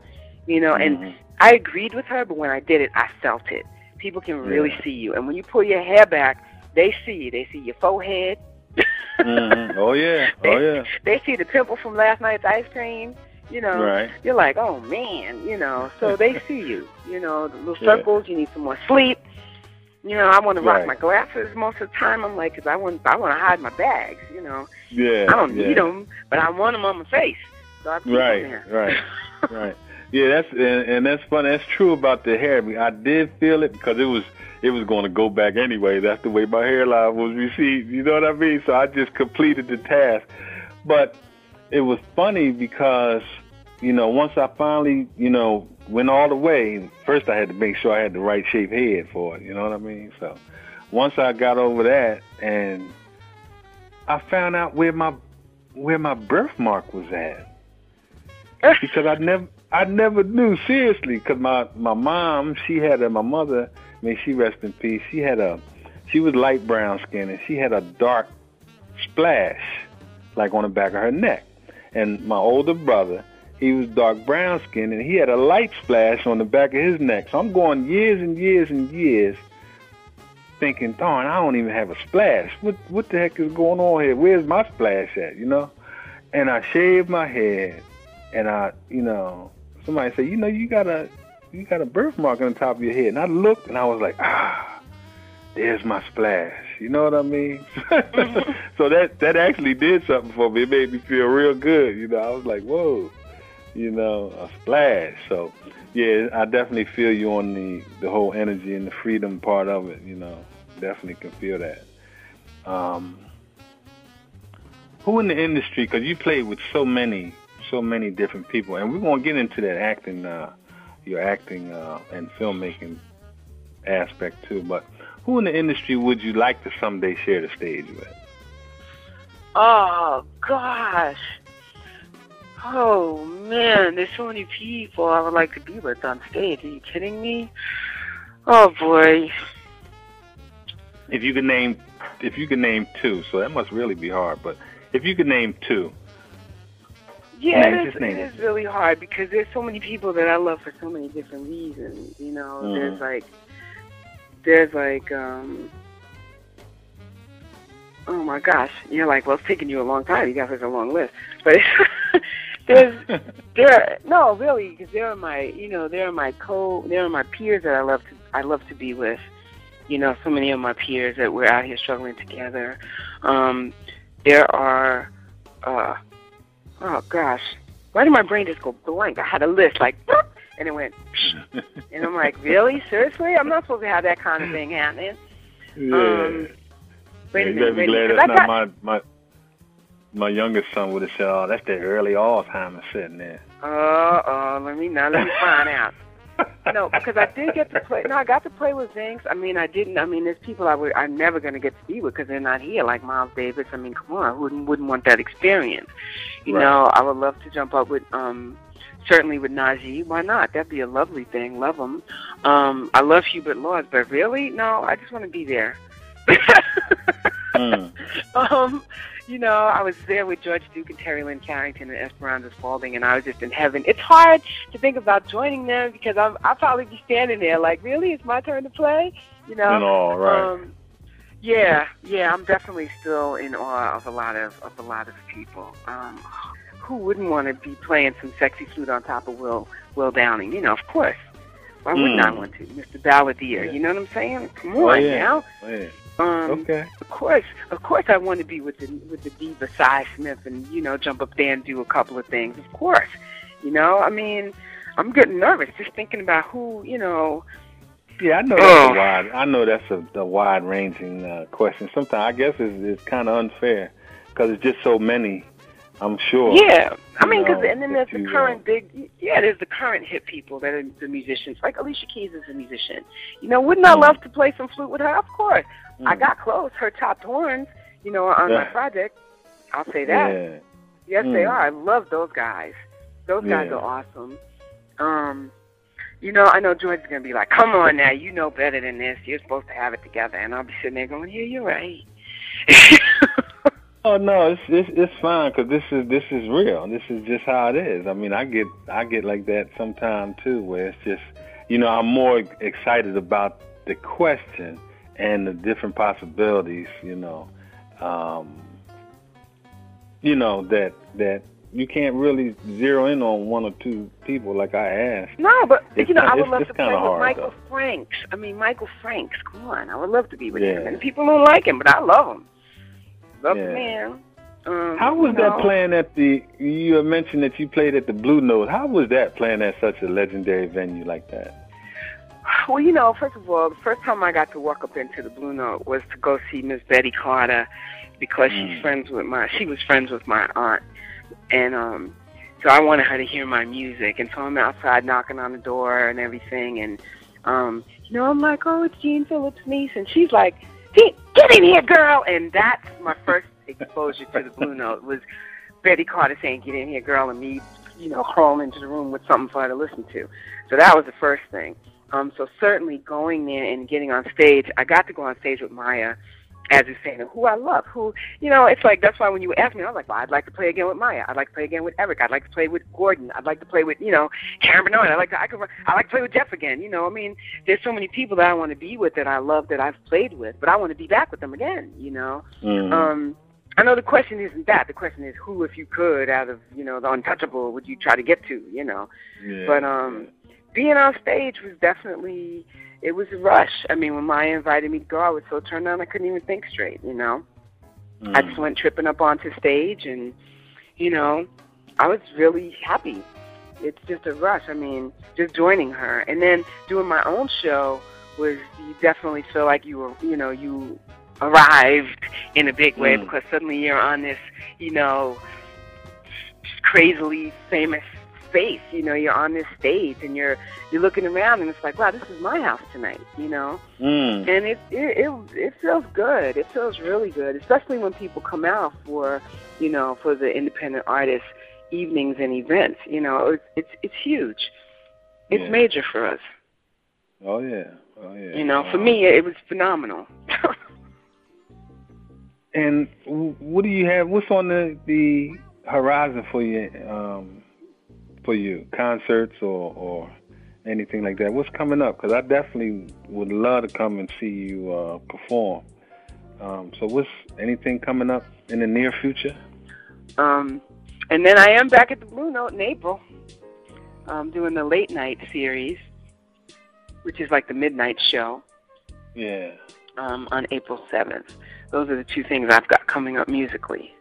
you know, and mm-hmm. I agreed with her, but when I did it, I felt it. People can really yeah. see you, and when you pull your hair back, they see you. They see your forehead. mm-hmm. Oh yeah, oh yeah. They see the pimple from last night's ice cream. You know, right. you're like, oh man, you know. So they see you. You know, the little circles. Yeah. You need some more sleep. You know, I want to rock right. my glasses most of the time. I'm like, cause I want, I want to hide my bags. You know. Yeah. I don't yeah. need them, but I want them on my face. So I keep right, them there. right, right. Yeah, that's and, and that's funny. That's true about the hair. I did feel it because it was it was going to go back anyway. That's the way my hairline was received. You know what I mean? So I just completed the task. But it was funny because you know once I finally you know went all the way, first I had to make sure I had the right shape head for it. You know what I mean? So once I got over that and I found out where my where my birthmark was at because I never I never knew seriously because my my mom she had a my mother may she rest in peace she had a she was light brown skin and she had a dark splash like on the back of her neck. And my older brother he was dark brown skin and he had a light splash on the back of his neck. So I'm going years and years and years thinking darn I don't even have a splash. What what the heck is going on here? Where's my splash at? You know? And I shaved my head and I you know somebody said, you know, you got a you got a birthmark on the top of your head. And I looked and I was like, ah, there's my splash. You know what I mean? Mm-hmm. so that that actually did something for me. It made me feel real good. You know, I was like, whoa, you know, a splash. So yeah, I definitely feel you on the the whole energy and the freedom part of it. You know, definitely can feel that. Um, who in the industry? Because you played with so many so many different people, and we're gonna get into that acting, uh, your acting uh, and filmmaking aspect too. But who in the industry would you like to someday share the stage with? Oh gosh. Oh man, there's so many people I would like to be with on stage. Are you kidding me? Oh boy. If you could name, if you could name two, so that must really be hard. But if you could name two, yeah, it is, it is really hard because there's so many people that I love for so many different reasons. You know, mm. there's like, there's like, um, oh my gosh, you're like, well, it's taking you a long time. You got such a long list, but there's, there, no, really, because there are my, you know, there are my co, there are my peers that I love to, I love to be with. You know, so many of my peers that we're out here struggling together. Um, there are. Uh, oh gosh, why did my brain just go blank? I had a list like, and it went, and I'm like, really, seriously? I'm not supposed to have that kind of thing happening. Yeah. Um, wait yeah, a minute, wait glad that's not got... my my my youngest son would have said, "Oh, that's the early Alzheimer's sitting there." Uh oh, let me now let me find out no, because I did get to play. No, I got to play with Zinx. I mean, I didn't. I mean, there's people I would. I'm never going to get to be with because they're not here, like Miles Davis. I mean, come on, I wouldn't wouldn't want that experience. You right. know, I would love to jump up with um certainly with Najee. Why not? That'd be a lovely thing. Love him. Um, I love Hubert Laws, but really, no, I just want to be there. mm. Um, you know, I was there with George Duke and Terri Lyne Carrington and Esperanza Spalding, and I was just in heaven. It's hard to think about joining them because I'm I'll probably be standing there like, really, it's my turn to play, you know? In awe, right? Um, yeah, yeah, I'm definitely still in awe of a lot of of a lot of people. Um, who wouldn't want to be playing some sexy flute on top of Will Will Downing? You know, of course. Why wouldn't mm. I want to, Mr. Balladeer? Yeah. You know what I'm saying? Come on oh, yeah. now. Oh, yeah. Um, okay. Of course, of course, I want to be with the with the diva Sy Smith and you know jump up there and do a couple of things. Of course, you know. I mean, I'm getting nervous just thinking about who you know. Yeah, I know that's oh. a wide. I know that's a, a wide-ranging uh, question. Sometimes I guess it's, it's kind of unfair because it's just so many. I'm sure. Yeah, I mean, because and then there's the current big. Yeah, there's the current hit people that are the musicians. Like Alicia Keys is a musician. You know, wouldn't I mm. love to play some flute with her? Of course. Mm. I got close. Her top horns, you know, on yeah. my project. I'll say that. Yeah. Yes, mm. they are. I love those guys. Those guys yeah. are awesome. Um, you know, I know George's gonna be like, "Come on now, you know better than this. You're supposed to have it together." And I'll be sitting there going, "Yeah, you're right." oh no, it's it's, it's fine because this is this is real. This is just how it is. I mean, I get I get like that sometimes too, where it's just, you know, I'm more excited about the question and the different possibilities. You know, um, you know that that you can't really zero in on one or two people like I asked. No, but it's you know, I would love to play with hard, Michael though. Franks. I mean, Michael Franks. Come on, I would love to be with yeah. him. And people don't like him, but I love him. Love yeah. the man. Um, How was you know, that playing at the? You mentioned that you played at the Blue Note. How was that playing at such a legendary venue like that? Well, you know, first of all, the first time I got to walk up into the Blue Note was to go see Miss Betty Carter because Mm. she's friends with my. She was friends with my aunt, and um, so I wanted her to hear my music. And so I'm outside knocking on the door and everything, and um, you know, I'm like, oh, it's Gene Phillips' niece, and she's like, "Gene, get in here, girl! And that's my first exposure to the Blue Note was Betty Carter saying, "Get in here, girl," and me, you know, crawling into the room with something for her to listen to. So that was the first thing. Um, so certainly going there and getting on stage, I got to go on stage with Maya, as you're saying, who I love, who, you know, it's like, that's why when you asked me, I was like, well, I'd like to play again with Maya. I'd like to play again with Eric. I'd like to play with Gordon. I'd like to play with, you know, Karen Bernard. I'd like to, I could, I like to play with Jeff again. You know, I mean, there's so many people that I want to be with that I love that I've played with, but I want to be back with them again, you know. Mm. Um, I know the question isn't that. The question is who, if you could, out of, you know, the untouchable, would you try to get to, you know. Yeah. But um, being on stage was definitely it was a rush. I mean, when Maya invited me to go, I was so turned on I couldn't even think straight. You know, Mm. I just went tripping up onto stage, and you know, I was really happy. It's just a rush. I mean, just joining her, and then doing my own show was you definitely feel like you were, you know, you arrived in a big way Mm. because suddenly you're on this, you know, crazily famous space. You know, you're on this stage and you're you're looking around and it's like, wow, this is my house tonight. You know, Mm. and it it it, it feels good. It feels really good, especially when people come out for you know for the independent artists evenings and events. You know, it's it's it's huge. It's Yeah. major for us. Oh yeah. Oh yeah. You know, for me, it was phenomenal. And what do you have? What's on the the horizon for you? Um, for you, concerts or or anything like that? What's coming up? Because I definitely would love to come and see you uh, perform. Um, so, what's anything coming up in the near future? Um, and then I am back at the Blue Note in April, um, doing the late night series, which is like the midnight show Yeah. um, on April 7th. Those are the two things I've got coming up musically.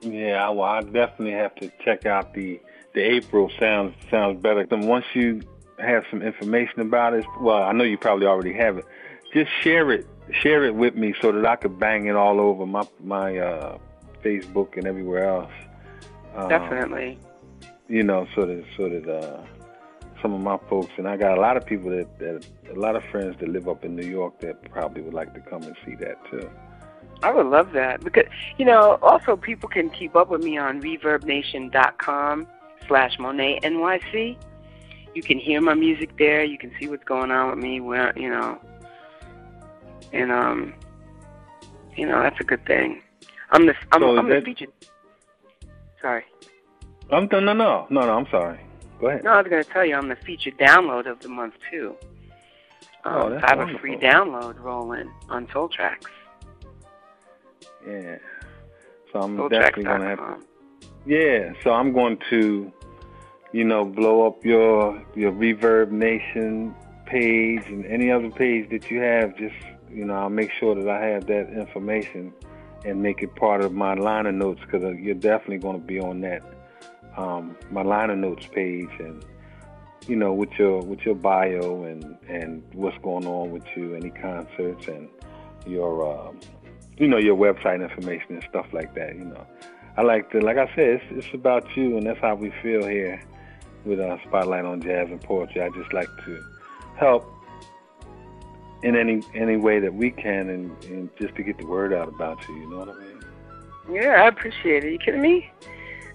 Yeah, well, I definitely have to check out the the April. Sounds sounds better. Then once you have some information about it, well, I know you probably already have it. Just share it, share it with me so that I could bang it all over my my uh, Facebook and everywhere else. Um, Definitely. You know, so that so that uh, some of my folks and I got a lot of people that, that a lot of friends that live up in New York that probably would like to come and see that too. I would love that because you know also people can keep up with me on ReverbNation.com slash Monet NYC. You can hear my music there. You can see what's going on with me. Where you know, and um, you know that's a good thing. I'm the I'm, So I'm the featured. Sorry, I'm no no no no no. I'm sorry. Go ahead. no, I was going to tell you I'm the featured download of the month too. Um, Oh, that's I have a free download rolling on Soul Tracks. Yeah. So I'm definitely gonna have to Yeah, so I'm going to, you know, blow up your your Reverb Nation page and any other page that you have. Just you know, I'll make sure that I have that information and make it part of my liner notes because uh, you're definitely going to be on that um, my liner notes page and you know with your with your bio and and what's going on with you, any concerts and your um, you know your website information and stuff like that. You know, I like to like I said, it's, it's about you and that's how we feel here with uh, Spotlight on Jazz and Poetry. I just like to help in any any way that we can, and, and just to get the word out about you. You know what I mean? Yeah, I appreciate it. Are You kidding me?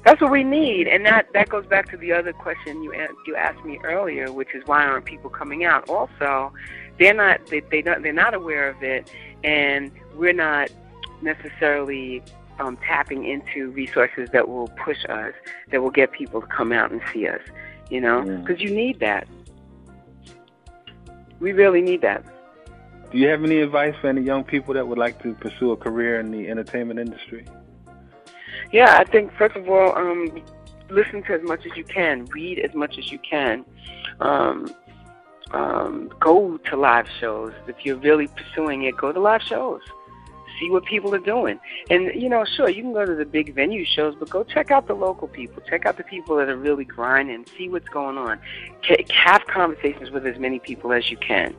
That's what we need, and that that goes back to the other question you you asked me earlier, which is why aren't people coming out? Also, they're not they they not, they're not aware of it, and we're not necessarily um, tapping into resources that will push us, that will get people to come out and see us. You know, because mm. you need that. We really need that. Do you have any advice for any young people that would like to pursue a career in the entertainment industry? Yeah, I think first of all, um, listen to as much as you can, read as much as you can, um, um, go to live shows. If you're really pursuing it, go to live shows. See what people are doing. And, you know, sure, you can go to the big venue shows, but go check out the local people. Check out the people that are really grinding. See what's going on. Have conversations with as many people as you can.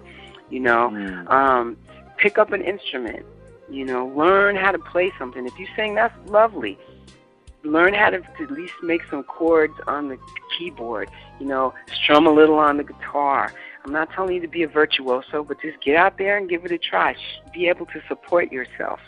You know, mm. um, pick up an instrument. You know, learn how to play something. If you sing, that's lovely. Learn how to, to at least make some chords on the keyboard. You know, strum a little on the guitar. I'm not telling you to be a virtuoso, but just get out there and give it a try. Be able to support yourself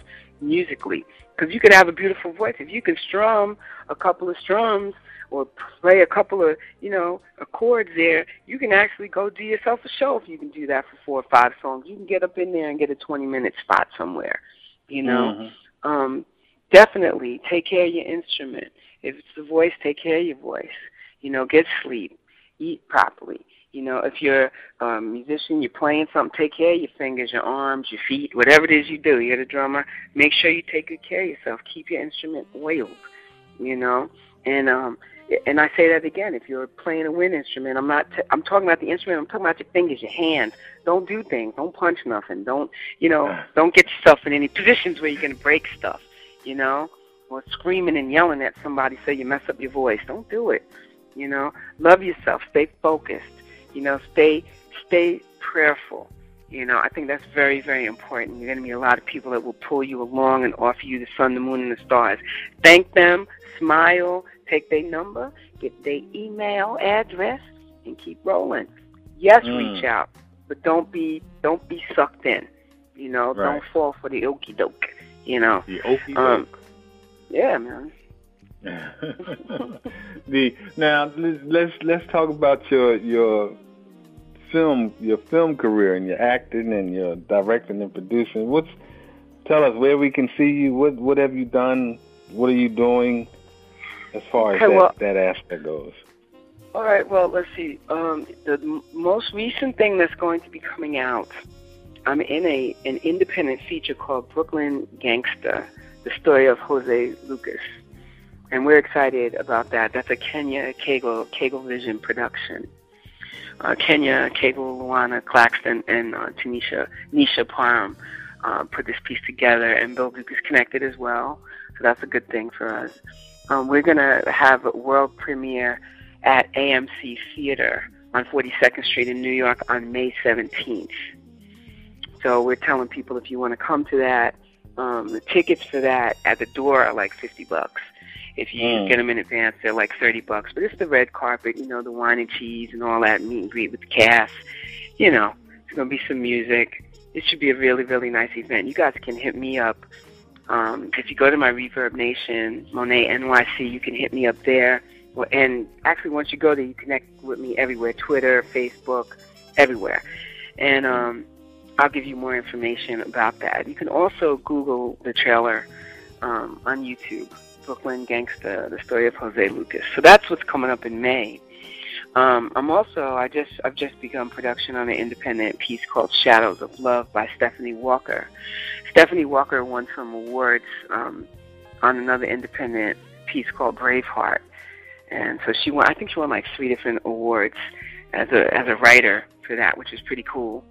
musically. Because you could have a beautiful voice. If you can strum a couple of strums or play a couple of, you know, chords there, you can actually go do yourself a show if you can do that for four or five songs. You can get up in there and get a 20 minute spot somewhere, you know. Mm-hmm. Um, definitely take care of your instrument. If it's the voice, take care of your voice. You know, get sleep, eat properly. You know, if you're a musician, you're playing something, take care of your fingers, your arms, your feet, whatever it is you do. You're the drummer. Make sure you take good care of yourself. Keep your instrument oiled. You know, and um, and I say that again. If you're playing a wind instrument, I'm not. T- I'm talking about the instrument. I'm talking about your fingers, your hands. Don't do things. Don't punch nothing. Don't you know? Don't get yourself in any positions where you're gonna break stuff. You know, or screaming and yelling at somebody so you mess up your voice. Don't do it. You know, love yourself. Stay focused. You know, stay stay prayerful. You know, I think that's very, very important. You're going to meet a lot of people that will pull you along and offer you the sun, the moon, and the stars. Thank them, smile, take their number, get their email address, and keep rolling. Yes, mm. reach out, but don't be don't be sucked in. You know, right. don't fall for the okey doke. You know, the okey doke. Um, yeah, man. the now let's let's talk about your your film your film career and your acting and your directing and producing. What's tell us where we can see you. What what have you done? What are you doing? as far as okay, that, well, that aspect goes. All right. Well, let's see. Um, the m- most recent thing that's going to be coming out, I'm in a an independent feature called Brooklyn Gangsta, the story of Jose Lucas, and we're excited about that. That's a Kenya Kegel Kegel Vision production. Uh, Kenya, Kegel, Luana, Claxton, and uh, Tanisha Nisha Parham uh, put this piece together, and Bill Lucas connected as well. So that's a good thing for us. Um, we're going to have a world premiere at AMC Theater on 42nd Street in New York on May 17th. So we're telling people if you want to come to that, um, the tickets for that at the door are like 50 bucks. If you mm. get them in advance, they're like 30 bucks. But it's the red carpet, you know, the wine and cheese and all that meet and greet with the cast. You know, it's going to be some music. It should be a really, really nice event. You guys can hit me up um, if you go to my Reverb Nation, Monet NYC, you can hit me up there. And actually, once you go there, you connect with me everywhere Twitter, Facebook, everywhere. And um, I'll give you more information about that. You can also Google the trailer um, on YouTube Brooklyn Gangsta, the story of Jose Lucas. So that's what's coming up in May. Um, I'm also I just I've just begun production on an independent piece called Shadows of Love by Stephanie Walker. Stephanie Walker won some awards um, on another independent piece called Braveheart, and so she won. I think she won like three different awards as a as a writer for that, which is pretty cool.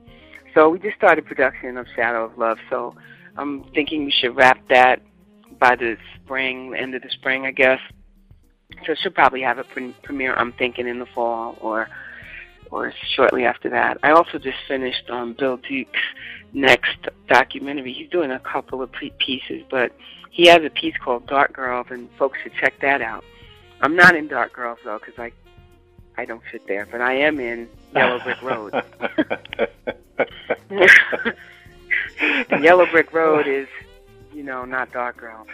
So we just started production of Shadow of Love. So I'm thinking we should wrap that by the spring, end of the spring, I guess. So she'll probably have a pre- premiere. I'm thinking in the fall or or shortly after that. I also just finished um, Bill Duke's next documentary. He's doing a couple of pre- pieces, but he has a piece called Dark Girls, and folks should check that out. I'm not in Dark Girls though, because I I don't fit there, but I am in Yellow Brick Road. Yellow Brick Road is, you know, not Dark Girl.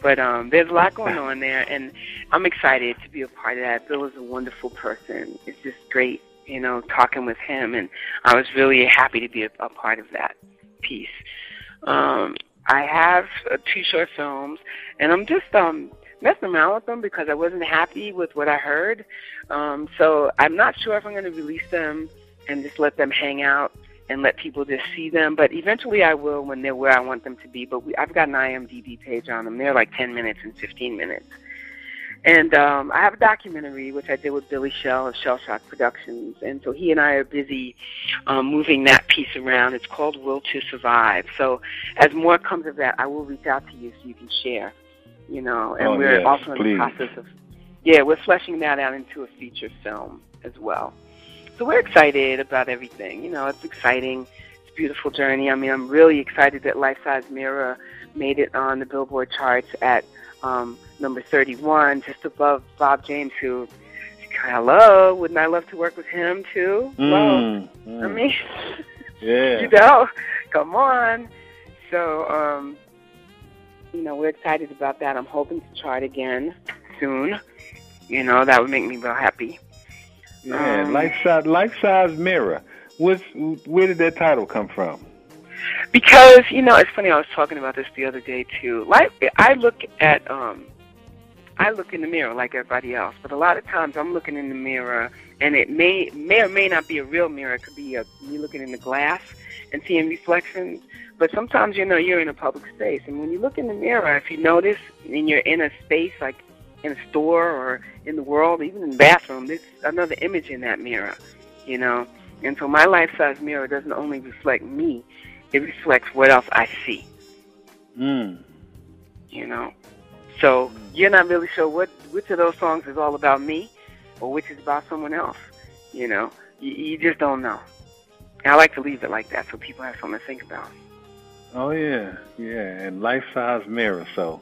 But um, there's a lot going on there, and I'm excited to be a part of that. Bill is a wonderful person. It's just great, you know, talking with him, and I was really happy to be a, a part of that piece. Um, I have uh, two short films, and I'm just um, messing around with them because I wasn't happy with what I heard. Um, so I'm not sure if I'm going to release them and just let them hang out and let people just see them. But eventually I will when they're where I want them to be. But we, I've got an IMDb page on them. They're like 10 minutes and 15 minutes. And um, I have a documentary which I did with Billy Shell of Shell Shock Productions, and so he and I are busy um, moving that piece around. It's called Will to Survive. So as more comes of that, I will reach out to you so you can share. You know, and oh, we're yes, also in please. the process of yeah, we're fleshing that out into a feature film as well. So we're excited about everything. You know, it's exciting. It's a beautiful journey. I mean, I'm really excited that Life Size Mirror made it on the Billboard charts at um, number 31, just above Bob James, who, hello, wouldn't I love to work with him too? Mm, well, mm. I mean, yeah. you know, come on. So, um, you know, we're excited about that. I'm hoping to chart again soon. You know, that would make me real happy. Yeah, Um, life size, life size mirror. What's, where did that title come from? Because you know, it's funny. I was talking about this the other day too. Like I look at, um, I look in the mirror like everybody else, but a lot of times I'm looking in the mirror, and it may may or may not be a real mirror. It could be a, you looking in the glass and seeing reflections. But sometimes you know you're in a public space, and when you look in the mirror, if you notice, and you're in a space like in a store or in the world, even in the bathroom, there's another image in that mirror, you know. And so my life-size mirror doesn't only reflect me; it reflects what else I see, Mm. you know. So you're not really sure what which of those songs is all about me, or which is about someone else. You know, you, you just don't know. And I like to leave it like that so people have something to think about. Oh yeah, yeah, and life size mirror. So,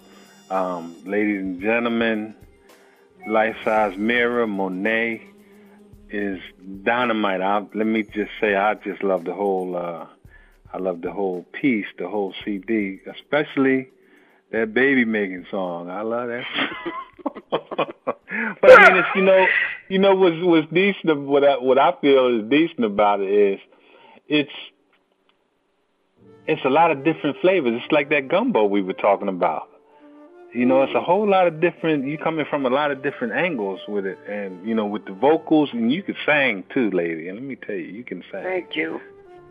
um, ladies and gentlemen, life size mirror Monet is dynamite. I, let me just say, I just love the whole. Uh, I love the whole piece, the whole CD, especially that baby making song. I love that. but I mean, it's you know, you know what's what's decent. What I what I feel is decent about it is, it's it's a lot of different flavors. It's like that gumbo we were talking about. You know, it's a whole lot of different. You coming from a lot of different angles with it, and you know, with the vocals, and you can sing too, lady. And let me tell you, you can sing. Thank you.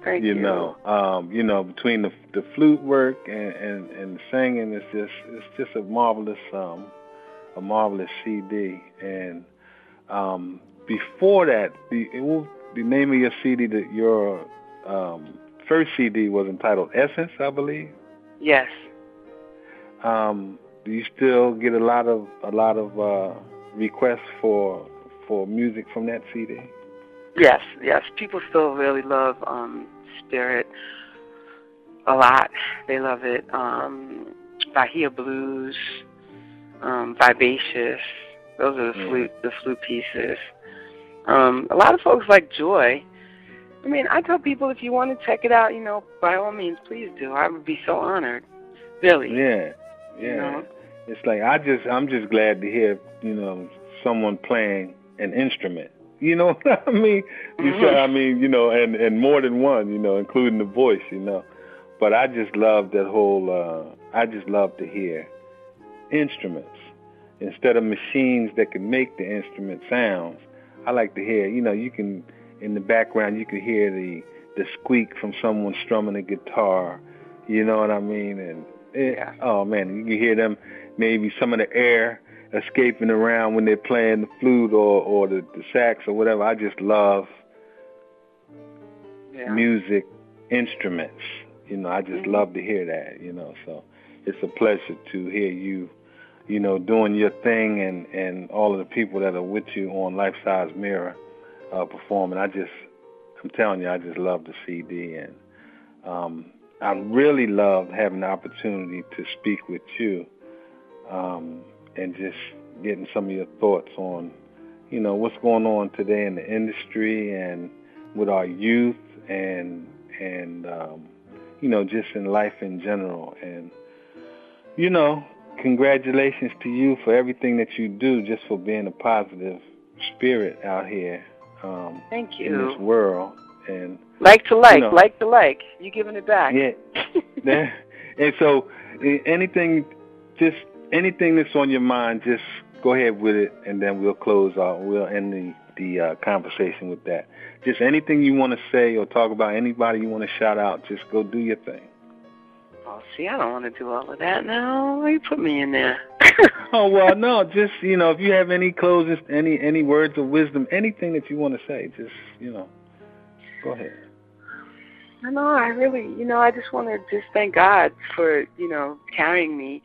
Thank you you. know, um, you know, between the the flute work and and, and the singing, it's just it's just a marvelous um, a marvelous CD. And um, before that, the it will, the name of your CD that your um, first CD was entitled Essence, I believe. Yes. Um, do you still get a lot of a lot of uh, requests for for music from that CD? Yes, yes. People still really love um Spirit a lot. They love it. Um Bahia Blues, um, Vivacious. Those are the Yeah. flute the flute pieces. Um, a lot of folks like Joy. I mean, I tell people if you want to check it out, you know, by all means, please do. I would be so honored. Really. Yeah, yeah. You know? It's like I just I'm just glad to hear you know someone playing an instrument. You know what I mean? You Mhm. said I mean you know and and more than one you know including the voice you know. But I just love that whole. uh I just love to hear instruments instead of machines that can make the instrument sounds. I like to hear you know you can in the background you can hear the the squeak from someone strumming a guitar. You know what I mean? And it, Yeah. oh man, you can hear them maybe some of the air escaping around when they're playing the flute or or the, the sax or whatever. I just love Yeah. music instruments. You know, I just Mhm. love to hear that. You know, so it's a pleasure to hear you, you know, doing your thing and and all of the people that are with you on Life Size Mirror uh, performing. I just, I'm telling you, I just love the CD and um, I really loved having the opportunity to speak with you um, and just getting some of your thoughts on, you know, what's going on today in the industry and with our youth and and um, you know just in life in general. And you know, congratulations to you for everything that you do, just for being a positive spirit out here um, Thank in this you. world. And Like to like, know. like to like. You giving it back? yeah, and so anything, just anything that's on your mind, just go ahead with it, and then we'll close out. We'll end the the uh, conversation with that. Just anything you want to say or talk about, anybody you want to shout out, just go do your thing. Oh, see, I don't want to do all of that now. You put me in there? Oh well, no, just you know, if you have any closes, any any words of wisdom, anything that you want to say, just you know, go ahead. I know. I really, you know, I just want to just thank God for, you know, carrying me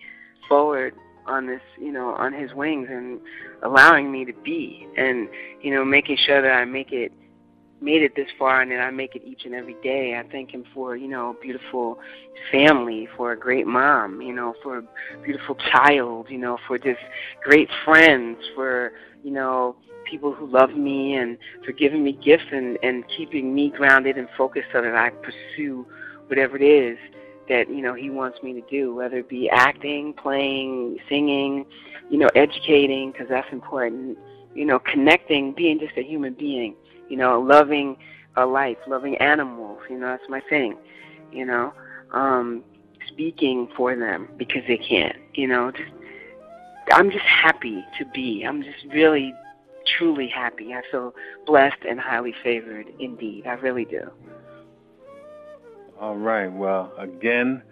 forward on this, you know, on His wings and allowing me to be, and you know, making sure that I make it, made it this far, and that I make it each and every day. I thank Him for, you know, a beautiful family, for a great mom, you know, for a beautiful child, you know, for just great friends, for, you know, people who love me and for giving me gifts and, and keeping me grounded and focused so that I pursue whatever it is that, you know, he wants me to do, whether it be acting, playing, singing, you know, educating, because that's important, you know, connecting, being just a human being, you know, loving a life, loving animals, you know, that's my thing, you know, um, speaking for them because they can't. you know, just I'm just happy to be. I'm just really truly happy. I feel blessed and highly favored indeed. I really do. All right. Well, again,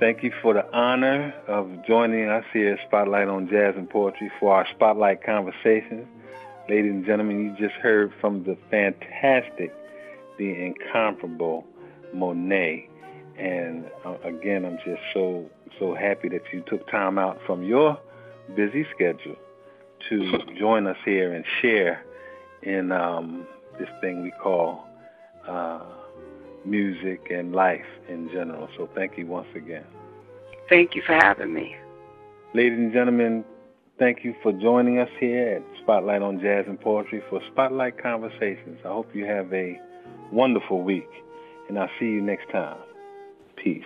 thank you for the honor of joining us here at Spotlight on Jazz and Poetry for our Spotlight Conversations. Ladies and gentlemen, you just heard from the fantastic, the incomparable Monet. And uh, again, I'm just so so happy that you took time out from your busy schedule to join us here and share in um, this thing we call uh, music and life in general. So thank you once again. Thank you for having me. Ladies and gentlemen, thank you for joining us here at Spotlight on Jazz and Poetry for Spotlight Conversations. I hope you have a wonderful week, and I'll see you next time. Peace.